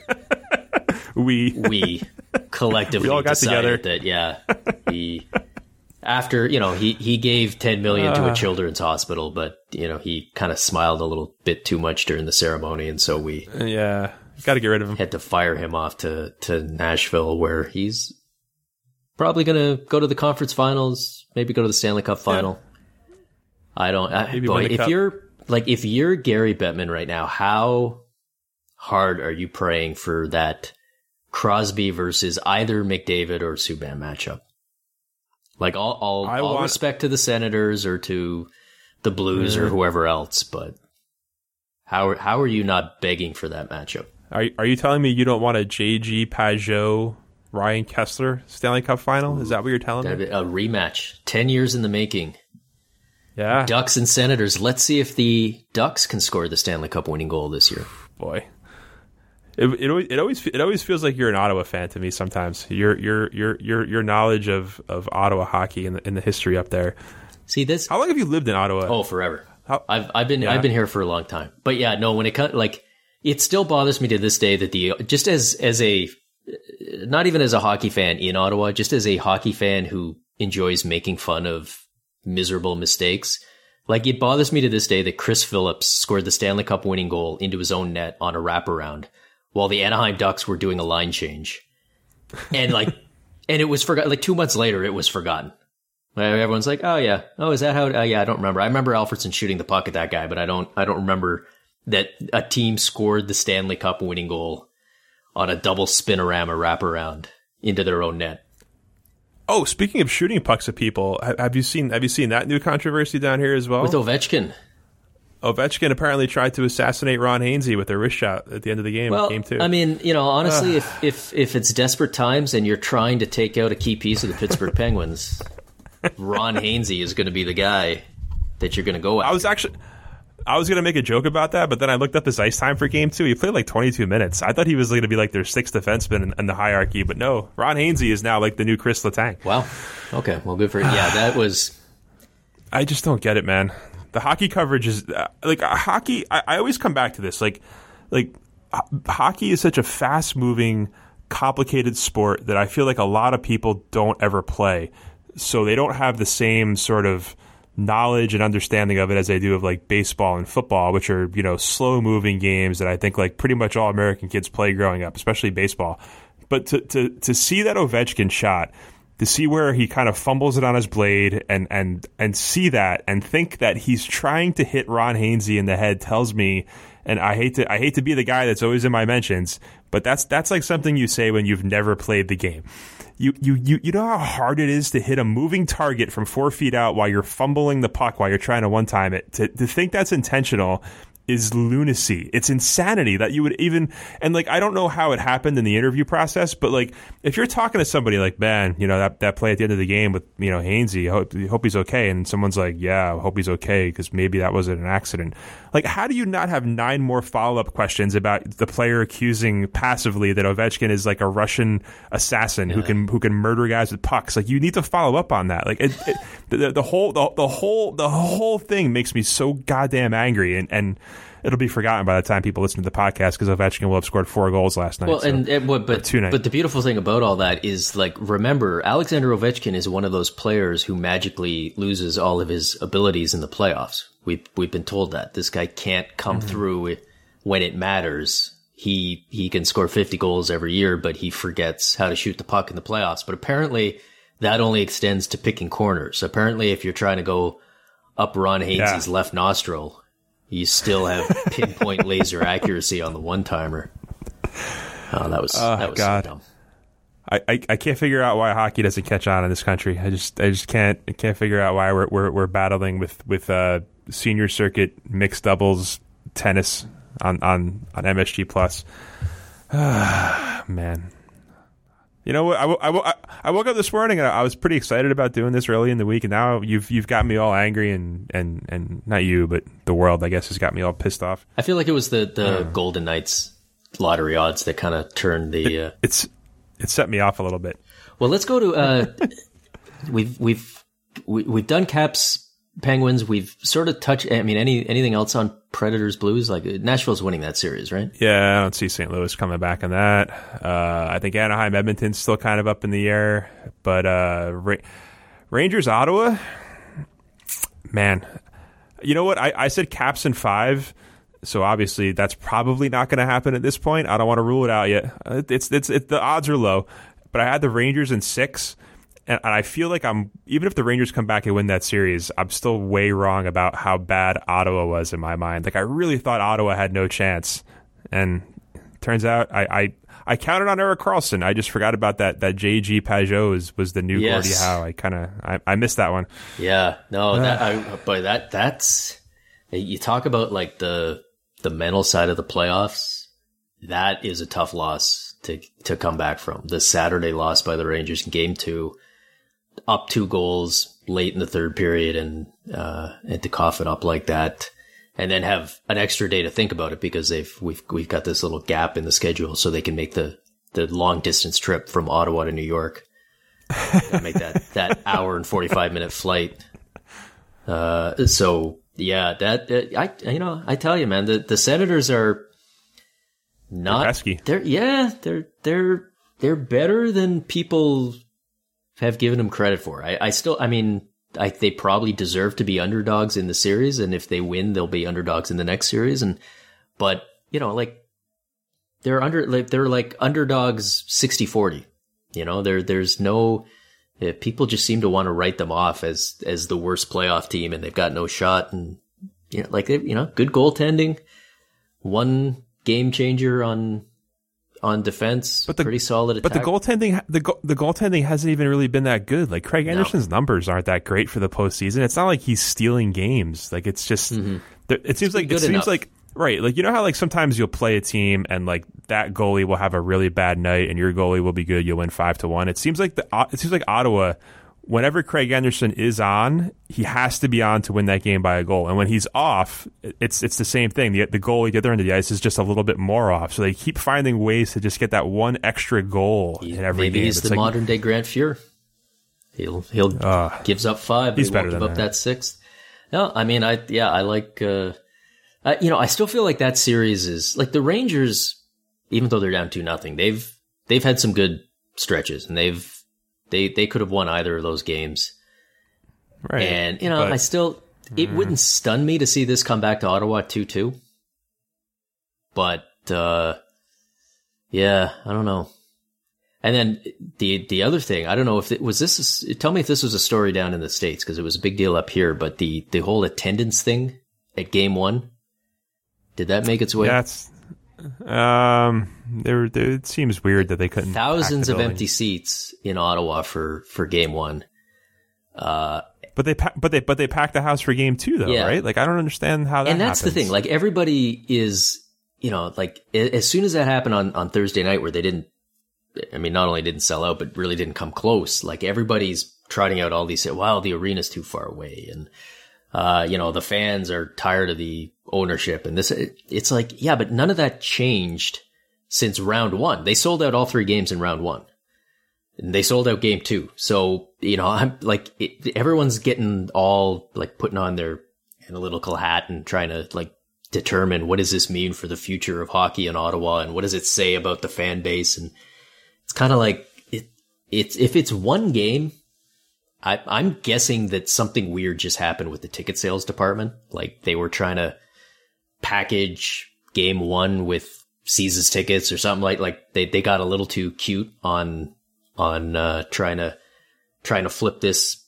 [laughs] we we collectively We all got decided together. that yeah he after you know he he gave 10 million to a uh. children's hospital but you know he kind of smiled a little bit too much during the ceremony and so we yeah, got to get rid of him. had to fire him off to to Nashville where he's probably going to go to the conference finals maybe go to the Stanley Cup final I don't I, boy if cup. you're like if you're Gary Bettman right now how hard are you praying for that Crosby versus either McDavid or Subban matchup? Like all, all, I all want- respect to the Senators or to the Blues or whoever else, but how how are you not begging for that matchup? Are are you telling me you don't want a JG Pageau Ryan Kesler Stanley Cup final? Is that what you're telling me? A rematch, ten years in the making. Yeah, Ducks and Senators. Let's see if the Ducks can score the Stanley Cup winning goal this year. boy. It, it always it always it always feels like you're an Ottawa fan to me. Sometimes your your your your your knowledge of, of Ottawa hockey and the, and the history up there. See this? How long have you lived in Ottawa? Oh, forever. How- I've I've been Yeah. I've been here for a long time. But yeah, no, when it comes like it still bothers me to this day that the just as as a not even as a hockey fan in Ottawa, just as a hockey fan who enjoys making fun of miserable mistakes, Like it bothers me to this day that Chris Phillips scored the Stanley Cup winning goal into his own net on a wraparound while the Anaheim Ducks were doing a line change. And like [laughs] and it was forgotten like 2 months later it was forgotten. Everyone's like, "Oh yeah. Oh, is that how oh, yeah, I don't remember. I remember Alfredsson shooting the puck at that guy, but I don't I don't remember that a team scored the Stanley Cup winning goal on a double spinorama wraparound into their own net. Oh, speaking of shooting pucks at people, have you seen have you seen that new controversy down here as well? With Ovechkin. Ovechkin apparently tried to assassinate Ron Hainsey with a wrist shot at the end of the game. Well, game two. I mean, you know, honestly, if, if if it's desperate times and you're trying to take out a key piece of the Pittsburgh Penguins, Ron Hainsey is going to be the guy that you're going to go at. I was actually I was going to make a joke about that, but then I looked up his ice time for game two. He played like 22 minutes. I thought he was going to be like their sixth defenseman in, in, the hierarchy, but no. Ron Hainsey is now like the new Chris Letang. Wow. Okay. Well, good for him. Yeah, that was. [sighs] I just don't get it, man. The hockey coverage is uh, like uh, hockey. I, I always come back to this. Like, like hockey is such a fast moving, complicated sport that I feel like a lot of people don't ever play. So they don't have the same sort of knowledge and understanding of it as they do of like baseball and football, which are, you know, slow moving games that I think like pretty much all American kids play growing up, especially baseball. But to, to, to see that Ovechkin shot, to see where he kind of fumbles it on his blade and, and, and see that and think that he's trying to hit Ron Hainsey in the head tells me, and I hate to, I hate to be the guy that's always in my mentions, but that's, that's like something you say when you've never played the game you, you, you, you know how hard it is to hit a moving target from four feet out while you're fumbling the puck while you're trying to one time it. To, to think that's intentional is lunacy. It's insanity that you would even and like I don't know how it happened in the interview process, but like if you're talking to somebody like man, you know that that play at the end of the game with you know Hainsey, hope, hope he's okay, and someone's like, yeah, I hope he's okay because maybe that wasn't an accident. Like, how do you not have nine more follow up questions about the player accusing passively that Ovechkin is like a Russian assassin yeah. who can who can murder guys with pucks? Like, you need to follow up on that. Like, it, it, the, the whole the, the whole the whole thing makes me so goddamn angry and and it'll be forgotten by the time people listen to the podcast because Ovechkin will have scored four goals last night. Well, so, and, and but but, but the beautiful thing about all that is like remember Alexander Ovechkin is one of those players who magically loses all of his abilities in the playoffs. We we've been told that this guy can't come mm-hmm. through when it matters. He he can score 50 goals every year, but he forgets how to shoot the puck in the playoffs. But apparently that only extends to picking corners. Apparently, if you're trying to go up Ron Hainsey's yeah. left nostril, you still have pinpoint [laughs] laser accuracy on the one timer. Oh, that was oh, that was God. So dumb. I, I, I, can't figure out why hockey doesn't catch on in this country. I just I just can't I can't figure out why we're we're, we're battling with with uh, senior circuit mixed doubles tennis on on on MSG plus. Ah, [sighs] Man, you know what? I, I, I woke up this morning and I was pretty excited about doing this early in the week, and now you've you've got me all angry and and and not you, but the world, I guess, has got me all pissed off. I feel like it was the the uh, Golden Knights lottery odds that kind of turned the. Uh... it's it set me off a little bit. Well, let's go to. Uh, [laughs] we've we've we, have we have done Caps Penguins. We've sort of touched. I mean, any anything else on Predators Blues? Like Nashville's winning that series, right? Yeah, I don't see St. Louis coming back on that. Uh, I think Anaheim Edmonton's still kind of up in the air, but uh, Ra- Rangers Ottawa, man, you know what? I, I said Caps in five. So obviously that's probably not going to happen at this point. I don't want to rule it out yet. It's it's it, the odds are low, but I had the Rangers in six and, I feel like I'm even if the Rangers come back and win that series, I'm still way wrong about how bad Ottawa was in my mind. Like I really thought Ottawa had no chance, and turns out I I, I counted on Erik Karlsson. I just forgot about that that JG Pageau was, was the new yes. Gordie Howe. I kind of I, I missed that one. Yeah, no, uh. that I, but that that's you talk about like the the mental side of the playoffs. That is a tough loss to to come back from. The Saturday loss by the Rangers in Game Two up two goals late in the third period and uh, and to cough it up like that, and then have an extra day to think about it because they've we've we've got this little gap in the schedule, so they can make the the long distance trip from Ottawa to New York, make that [laughs] that hour and forty five minute flight. Uh, so yeah, that uh, I you know I tell you, man, the the Senators are not they're, they're yeah they're they're they're better than people have given them credit for. I, I still, I mean, I, they probably deserve to be underdogs in the series, and if they win, they'll be underdogs in the next series. And but you know, like they're under like they're like underdogs 60-40. You know, there there's no uh, people just seem to want to write them off as as the worst playoff team, and they've got no shot. And you know, like you know, good goaltending, one game changer on on defense, but the, pretty solid attack. But the goaltending, the the goaltending hasn't even really been that good. Like Craig Anderson's no. numbers aren't that great for the postseason. It's not like he's stealing games. Like it's just, mm-hmm. it seems like it seems like right. Like you know how like sometimes you'll play a team and like that goalie will have a really bad night and your goalie will be good. You'll win five to one. It seems like the it seems like Ottawa whenever Craig Anderson is on, he has to be on to win that game by a goal. And when he's off, it's it's the same thing. The the goalie the other end of the ice is just a little bit more off. So they keep finding ways to just get that one extra goal he, in every maybe game. he's it's the like, modern day Grant Fuhr. He'll he'll uh, gives up five. He's he better give up that. that sixth. No, I mean I yeah I like uh, I, you know I still feel like that series is like the Rangers, even though they're down two nothing, they've they've had some good stretches and they've they they could have won either of those games. Right. And you know, but, I still it mm. wouldn't stun me to see this come back to Ottawa 2-2. But uh yeah, I don't know. And then the the other thing, I don't know if it was this. Tell me if this was a story down in the states because it was a big deal up here. But the the whole attendance thing at game one, did that make its way? That's um, there, there, it seems weird that they couldn't. Thousands of empty seats in Ottawa for for game one. Uh, but they but they but they packed the house for game two though, yeah. right? Like I don't understand how that. And that's happens. the thing. Like everybody is, you know, like as soon as that happened on on Thursday night, where they didn't. I mean, not only didn't sell out, but really didn't come close. Like everybody's trotting out all these. Wow, the arena's too far away, and uh, you know, the fans are tired of the ownership and this, it, it's like, yeah, but none of that changed since round one. They sold out all three games in round one. And they sold out game two. So, you know, [laughs] I'm like, it, everyone's getting all like putting on their analytical hat and trying to like determine what does this mean for the future of hockey in Ottawa and what does it say about the fan base. And it's kind of like, it, it's, if it's one game, I, I'm guessing that something weird just happened with the ticket sales department. Like they were trying to package game one with Caesars tickets or something like like they, they got a little too cute on on uh, trying to trying to flip this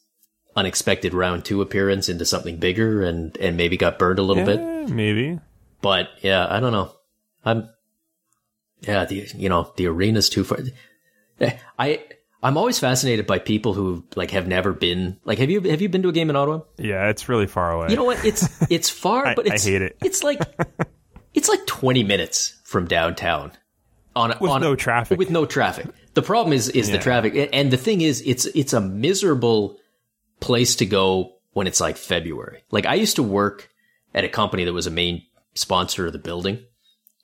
unexpected round two appearance into something bigger and and maybe got burned a little yeah, bit. Maybe. But yeah, I don't know. I'm yeah, the you know, the arena's too far. I I'm always fascinated by people who like have never been like have you have you been to a game in Ottawa? Yeah, it's really far away. You know what? It's [laughs] it's far, I, but it's, I hate it. It's like [laughs] it's like 20 minutes from downtown on with on, no traffic. With no traffic. The problem is is yeah. the traffic, and the thing is, it's it's a miserable place to go when it's like February. Like I used to work at a company that was a main sponsor of the building,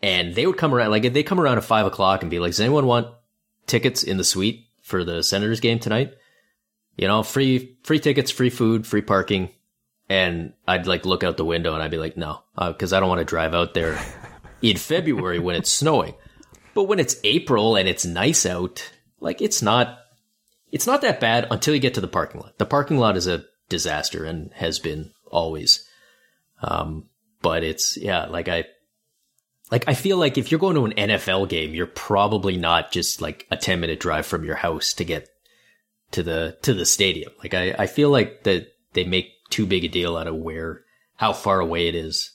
and they would come around like they come around at five o'clock and be like, "Does anyone want tickets in the suite?" For the Senators game tonight. You know, free free tickets, free food, free parking, and I'd like look out the window and I'd be like, no, because uh, I don't want to drive out there [laughs] in February when it's snowing. But when it's April and it's nice out, like it's not it's not that bad until you get to the parking lot. The parking lot is a disaster and has been always. Um, but it's yeah, like I like I feel like if you're going to an NFL game, you're probably not just like a 10 minute drive from your house to get to the to the stadium. Like I, I feel like that they make too big a deal out of where how far away it is.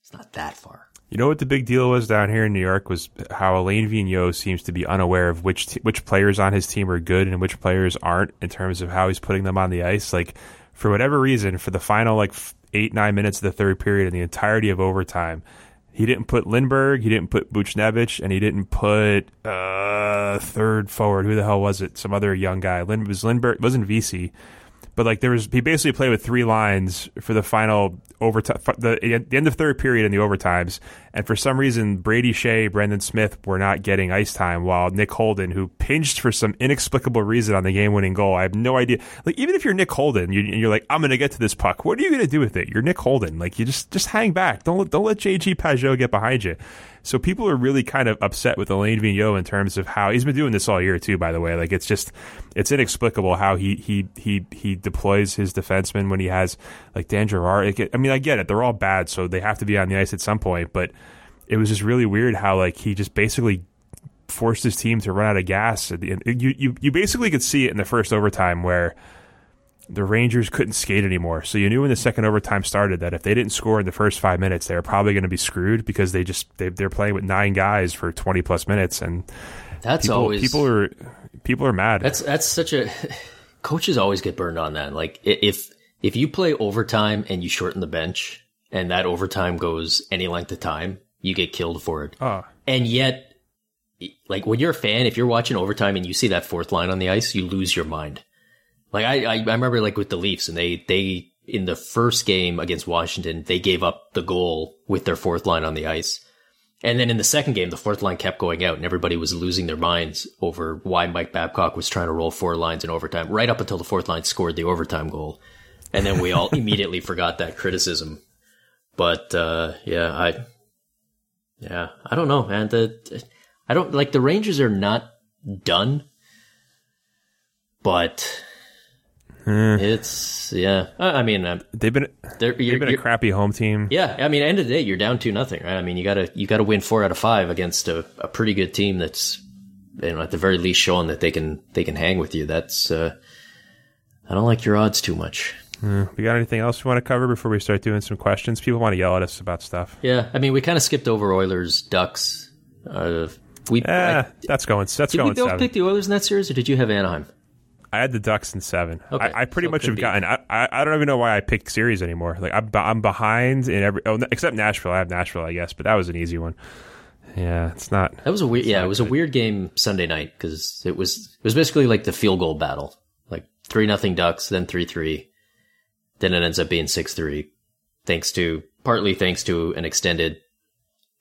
It's not that far. You know what the big deal was down here in New York was how Alain Vigneault seems to be unaware of which t- which players on his team are good and which players aren't in terms of how he's putting them on the ice. Like for whatever reason, for the final like eight nine minutes of the third period and the entirety of overtime, he didn't put Lindberg, he didn't put Buchnevich, and he didn't put uh, third forward. Who the hell was it? Some other young guy. Lind was Lindberg wasn't Vesey, but like there was he basically played with three lines for the final overtime, the, the end of third period in the overtimes, And for some reason, Brady Skjei, Brendan Smith were not getting ice time, while Nick Holden, who pinched for some inexplicable reason on the game-winning goal, I have no idea. Like even if you're Nick Holden, you, you're like, I'm going to get to this puck. What are you going to do with it? You're Nick Holden. Like you just just hang back. Don't don't let JG Pageau get behind you. So people are really kind of upset with Alain Vigneault in terms of how he's been doing this all year too. By the way, like it's just it's inexplicable how he he he he deploys his defensemen when he has like Dan Gerard. I mean, I get it; they're all bad, so they have to be on the ice at some point. But it was just really weird how like he just basically forced his team to run out of gas. You you you basically could see it in the first overtime where the Rangers couldn't skate anymore. So you knew when the second overtime started that if they didn't score in the first five minutes, they were probably going to be screwed because they just they, they're playing with nine guys for twenty plus minutes, and that's people, always people are people are mad. That's that's such a [laughs] coaches always get burned on that. Like if if you play overtime and you shorten the bench, and that overtime goes any length of time, you get killed for it. Oh. And yet. Like when you're a fan, if you're watching overtime and you see that fourth line on the ice, you lose your mind like I, I, I remember like with the Leafs and they, they, in the first game against Washington, they gave up the goal with their fourth line on the ice. And then in the second game, the fourth line kept going out and everybody was losing their minds over why Mike Babcock was trying to roll four lines in overtime, right up until the fourth line scored the overtime goal. And then we all [laughs] immediately forgot that criticism. But, uh, yeah, I, yeah, I don't know, man. The, I don't, like, the Rangers are not done, but Eh. It's yeah. I mean, uh, they've been they've been a crappy home team. Yeah, I mean, end of the day, you're down two nothing, right? I mean, you gotta you gotta win four out of five against a, a pretty good team that's you know at the very least showing that they can they can hang with you. That's uh, I don't like your odds too much. Mm, we got anything else we want to cover before we start doing some questions? People want to yell at us about stuff. Yeah, I mean, we kind of skipped over Oilers, Ducks. Uh, we yeah, that's going. That's did going. we both seven. pick the Oilers in that series, or did you have Anaheim? I had the Ducks in seven. Okay, I, I pretty so much have be. gotten. I, I I don't even know why I picked series anymore. Like I'm I'm behind in every. Oh, except Nashville. I have Nashville, I guess, but that was an easy one. Yeah, it's not. That was a weird. Yeah, it was a weird game Sunday night because it was it was basically like the field goal battle, like three nothing Ducks, then three three, then it ends up being six three, thanks to partly thanks to an extended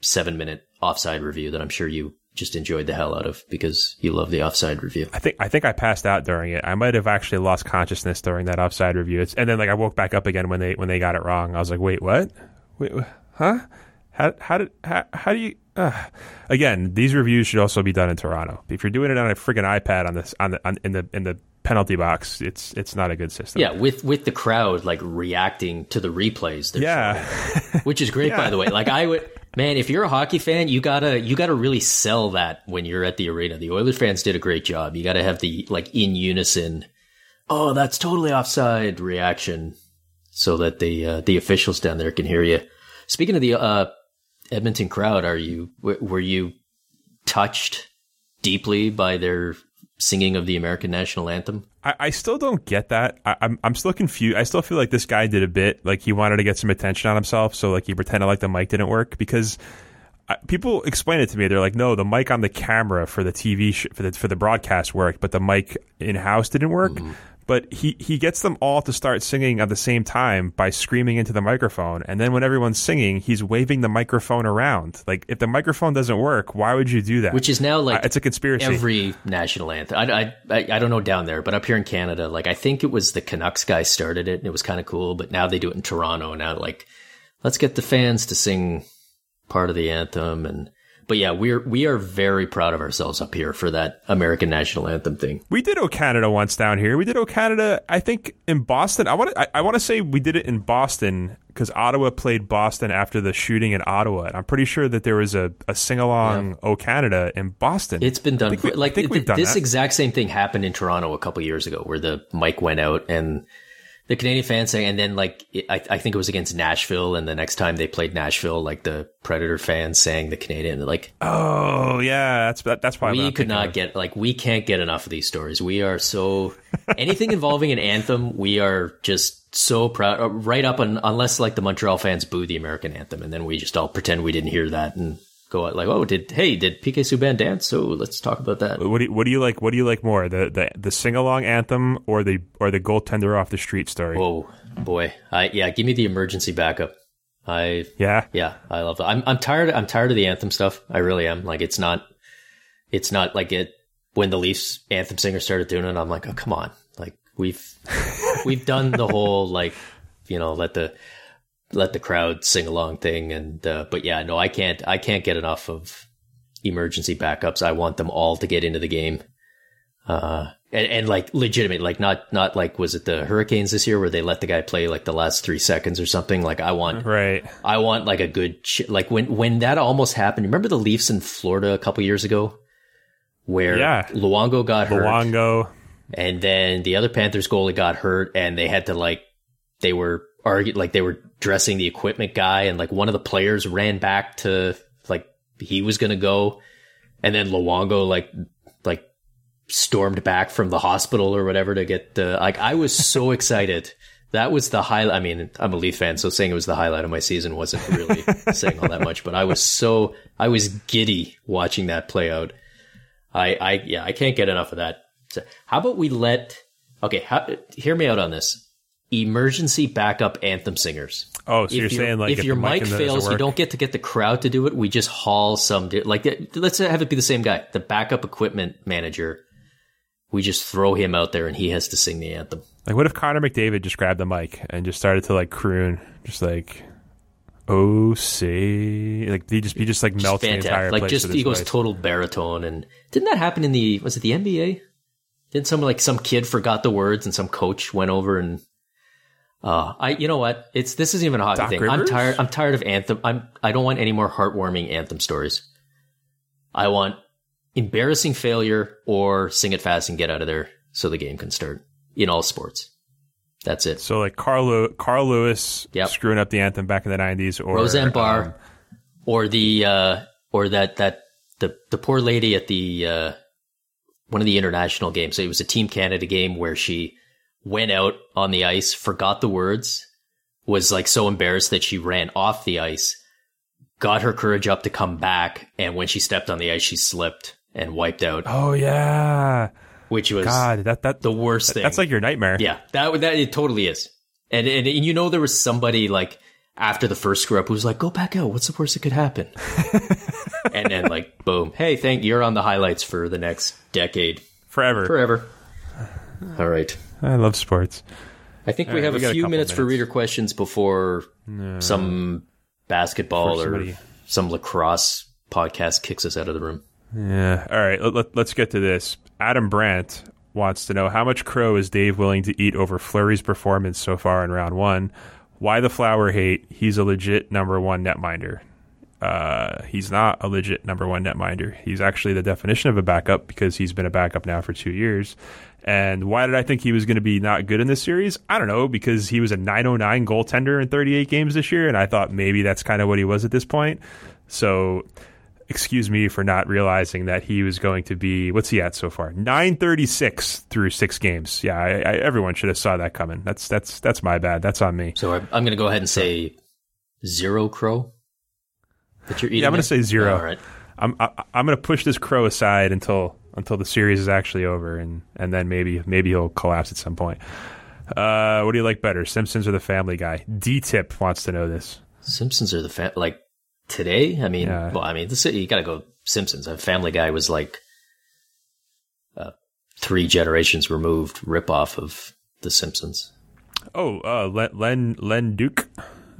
seven minute offside review that I'm sure you just enjoyed the hell out of because you love the offside review. I think I think I passed out during it. I might have actually lost consciousness during that offside review. It's, and then like I woke back up again when they when they got it wrong. I was like, wait, what? Wait, huh? How how did how, how do you? Uh. Again, these reviews should also be done in Toronto. If you're doing it on a freaking iPad on this on the on, in the in the penalty box, it's it's not a good system. Yeah, with with the crowd like reacting to the replays. Yeah. showing, [laughs] which is great by the way. Like I would, man, if you're a hockey fan, you gotta you gotta really sell that when you're at the arena. The Oilers fans did a great job. You gotta have the like in unison. Oh, that's totally offside reaction, so that the uh, the officials down there can hear you. Speaking of the uh, Edmonton crowd, are you were you touched deeply by their singing of the American national anthem? I, I still don't get that. I, I'm I'm still confused. I still feel like this guy did a bit like he wanted to get some attention on himself, so like he pretended like the mic didn't work because. I, people explain it to me. They're like, "No, the mic on the camera for the TV sh- for the for the broadcast worked, but the mic in house didn't work." Mm-hmm. But he he gets them all to start singing at the same time by screaming into the microphone, and then when everyone's singing, he's waving the microphone around. Like, if the microphone doesn't work, why would you do that? Which is now like I- it's a conspiracy. Every national anthem. I, I, I, I don't know down there, but up here in Canada, like I think it was the Canucks guy started it, and it was kind of cool. But now they do it in Toronto. Now, like, let's get the fans to sing part of the anthem, and but yeah, we're we are very proud of ourselves up here for that American national anthem thing. We did O Canada once down here. We did O Canada, I think, in Boston. I want to. I, I want to say we did it in Boston because Ottawa played Boston after the shooting in Ottawa. And I'm pretty sure that there was a, a sing along O Canada in Boston. It's been done. I think we- like I think th- we've done this that. exact same thing happened in Toronto a couple years ago, where the mic went out and the Canadian fans sang, and then like I, I think it was against Nashville, and the next time they played Nashville, like the Predator fans sang the Canadian. Like oh yeah, that's that, that's probably. we could not of. get like we can't get enough of these stories. We are so [laughs] anything involving an anthem, we are just so proud. uh, Right up on unless like the Montreal fans boo the American anthem, and then we just all pretend we didn't hear that and go out like, oh, did hey did PK Subban dance? So let's talk about that. What do you, what do you like? What do you like more, the the, the sing along anthem or the or the goaltender off the street story? Whoa, boy. I, yeah, give me the emergency backup. I Yeah. yeah, I love that. I'm I'm tired. I'm tired of the anthem stuff. I really am. Like it's not, it's not like it when the Leafs anthem singer started doing it. I'm like, oh come on, like we've [laughs] we've done the whole like you know let the let the crowd sing along thing. And uh, but yeah, no, I can't. I can't get enough of emergency backups. I want them all to get into the game. Uh, and, and like legitimate, like not, not like, was it the Hurricanes this year where they let the guy play like the last three seconds or something? Like I want, Right. I want like a good, ch- like when, when that almost happened, remember the Leafs in Florida a couple years ago where Yeah. Luongo got hurt Luongo. and then the other Panthers goalie got hurt and they had to like, they were arguing, like they were dressing the equipment guy and like one of the players ran back to like he was going to go. And then Luongo like, like stormed back from the hospital or whatever to get the, like I was so [laughs] excited. That was the highlight. I mean, I'm a Leaf fan, so saying it was the highlight of my season wasn't really [laughs] saying all that much, but I was so, I was giddy watching that play out. I, I, yeah, I can't get enough of that. So how about we let, okay, how, hear me out on this. Emergency backup anthem singers. Oh, so If you're your- saying like if, your the mic fails, you don't get to get the crowd to do it. We just haul some, like, let's have it be the same guy, the backup equipment manager. We just throw him out there and he has to sing the anthem. Like, what if Connor McDavid just grabbed the mic and just started to like croon, just like, "Oh, say," like he just he just like Just melts the entire. Like place just he goes total baritone. And didn't that happen in the was it the NBA? Didn't some like some kid forgot the words and some coach went over and uh I you know what? It's this isn't even a hockey Doc thing. I'm tired I'm tired of anthem I'm I don't want any more heartwarming anthem stories. I want embarrassing failure or sing it fast and get out of there so the game can start in all sports. That's it. So like Carl Carl Lewis Yep. screwing up the anthem back in the '90s, or Roseanne Barr, um, or the uh, or that that the the poor lady at the uh, one of the international games. It was a Team Canada game where she went out on the ice, forgot the words, was like so embarrassed that she ran off the ice, got her courage up to come back, and when she stepped on the ice, she slipped and wiped out, oh yeah, which was God, that that the worst thing. that's like your nightmare. Yeah, that that it totally is. And, and and you know there was somebody like after the first screw up who was like, "Go back out. What's the worst that could happen?" [laughs] and then like, boom, hey, thank you're on the highlights for the next decade, forever. forever. All right, I love sports. I think we right, have we a a few couple minutes, for reader questions before some basketball or somebody- some lacrosse podcast kicks us out of the room. Yeah. All right. Let, let, let's get to this. Adam Brandt wants to know how much crow is Dave willing to eat over Fleury's performance so far in round one? Why the flower hate? He's a legit number one netminder. Uh, he's not a legit number one netminder. He's actually the definition of a backup because he's been a backup now for two years. And why did I think he was going to be not good in this series? I don't know because he was a 909 goaltender in 38 games this year, and I thought maybe that's kind of what he was at this point. So excuse me for not realizing that he was going to be what's he at so far 936 through six games yeah I, I, everyone should have saw that coming that's that's that's my bad that's on me So I'm, I'm going to go ahead and say zero crow. That you're eating. yeah i'm going to say zero All right. i'm I, i'm going to push this crow aside until until the series is actually over and and then maybe maybe he'll collapse at some point uh what do you like better simpsons or the family guy d-tip wants to know this Simpsons are the fa- like today. I mean, Yeah. well, I mean, this, you got to go Simpsons. A Family Guy was like uh, three generations removed ripoff of the Simpsons. Oh, uh, Len Len Len Duke,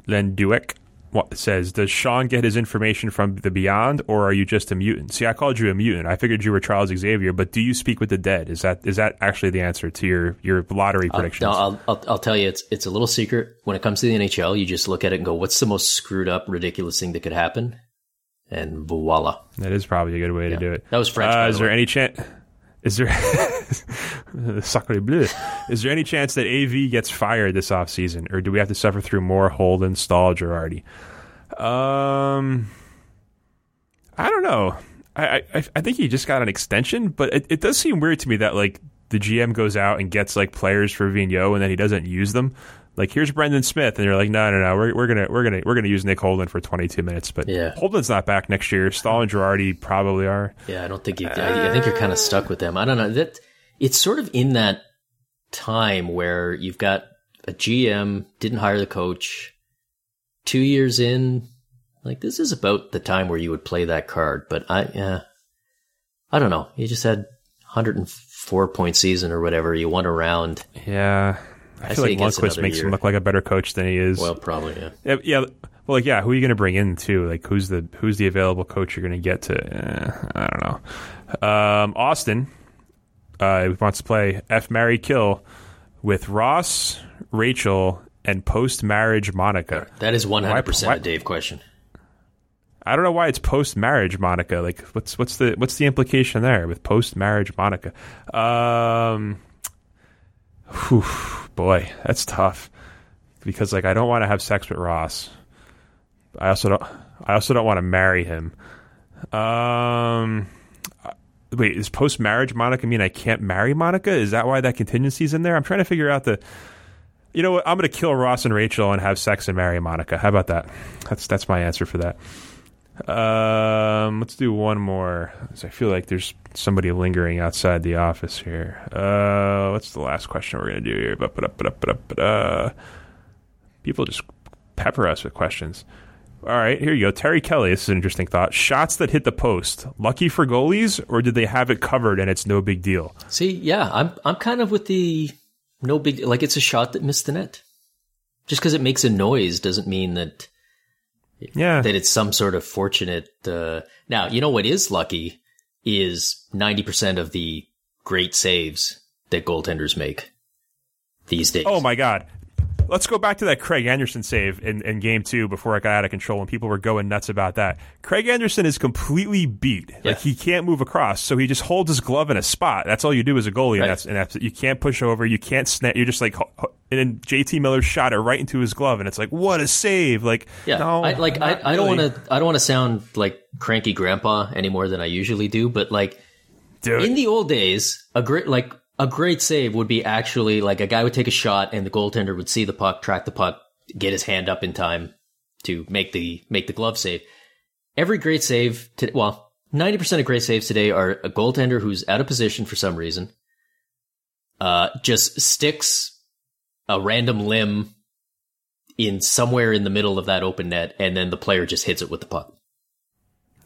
Len Duek wa- says, "Does Sean get his information from the Beyond, or are you just a mutant?" See, I called you a mutant. I figured you were Charles Xavier, but do you speak with the dead? Is that is that actually the answer to your your lottery I'll, predictions? no, I'll, I'll, I'll tell you, it's it's a little secret. When it comes to the NHL, you just look at it and go, "What's the most screwed up, ridiculous thing that could happen?" And voila. that is probably a good way to do it. That was French, Uh, is the there any chance? Is there [laughs] Sacre bleu. Is there any chance that AV gets fired this offseason, or do we have to suffer through more Holden, Staal, Girardi? Um, I don't know. I, I I think he just got an extension, but it, it does seem weird to me that like the GM goes out and gets like players for Vigneault and then he doesn't use them. Like here's Brendan Smith, and you're like, no, no, no, we're, we're gonna we're gonna we're gonna use Nick Holden for 22 minutes, but Yeah. Holden's not back next year. Staal and Girardi probably are. Yeah, I don't think you. Uh, I, I think you're kind of stuck with them. I don't know that it's sort of in that time where you've got a GM didn't hire the coach, two years in, like this is about the time where you would play that card. But I, yeah, I don't know. You just had 104 point season or whatever. You won around. Yeah. I, I feel like Lundqvist makes him look like a better coach than he is. Well, probably yeah. yeah, yeah. Well, like, yeah. Who are you going to bring in too? Like, who's the who's the available coach you're going to get to? Eh, I don't know. Um, Austin uh, wants to play F Marry Kill with Ross, Rachel, and post marriage Monica. That is 100 percent a Dave question. I don't know why it's post marriage Monica. Like, what's what's the what's the implication there with post marriage Monica? Um, whew, boy, that's tough because like I don't want to have sex with Ross. I also don't. I also don't want to marry him. Um, wait, is post marriage Monica mean I can't marry Monica? Is that why that contingency's in there? I'm trying to figure out the. You know what? I'm going to kill Ross and Rachel and have sex and marry Monica. How about that? That's that's my answer for that. Um, let's do one more. I feel like there's somebody lingering outside the office here. Uh, what's the last question we're gonna do here? But but but but but people just pepper us with questions. All right, here you go. Terry Kelly. This is an interesting thought. Shots that hit the post, lucky for goalies, or did they have it covered and it's no big deal? See, yeah, I'm I'm kind of with the no big like it's a shot that missed the net. Just because it makes a noise doesn't mean that Yeah, that it's some sort of fortunate. Uh, now, you know what is lucky is 90% of the great saves that goaltenders make these days. Oh my god. Let's go back to that Craig Anderson save in, in game two before it got out of control and people were going nuts about that. Craig Anderson is completely beat. Yeah. Like he can't move across, so he just holds his glove in a spot. That's all you do as a goalie, Right. and that's and that's you can't push over, you can't snap. You're just like, and then JT Miller shot it right into his glove, and it's like, what a save! Like, Yeah, no, I, like I, I don't really. want to. I don't want to sound like cranky grandpa any more than I usually do. But like it. in the old days, a great like a great save would be actually like a guy would take a shot and the goaltender would see the puck, track the puck, get his hand up in time to make the make the glove save. Every great save, to, well, ninety percent of great saves today are a goaltender who's out of position for some reason, uh, just sticks a random limb in somewhere in the middle of that open net, and then the player just hits it with the puck.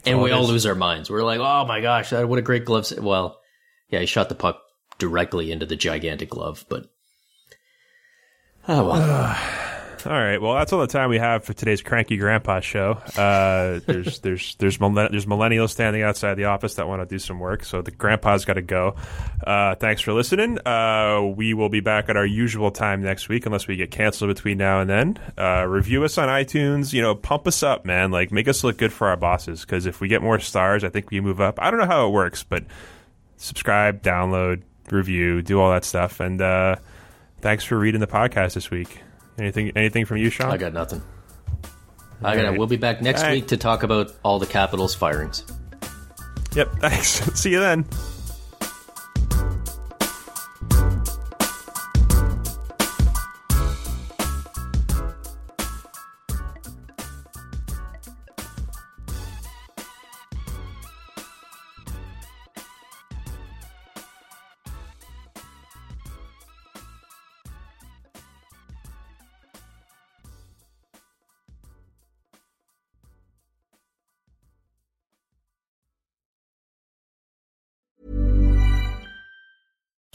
And all we all lose our minds. We're like, "Oh my gosh, that, what a great glove!" Save. Well, yeah, he shot the puck directly into the gigantic glove, but oh well. [sighs] All right. Well, that's all the time we have for today's cranky grandpa show. Uh, [laughs] there's there's there's millen- there's millennials standing outside the office that want to do some work, so the grandpa's got to go. Uh, thanks for listening. Uh, we will be back at our usual time next week, unless we get canceled between now and then. Uh, review us on iTunes. You know, pump us up, man. Like make us look good for our bosses. Because if we get more stars, I think we move up. I don't know how it works, but subscribe, download, review, do all that stuff. And uh, thanks for reading the podcast this week. Anything anything from you, Sean? I got nothing. I got. right. We'll be back next All right. week to talk about all the Capitals firings. Yep. [laughs] Thanks. See you then.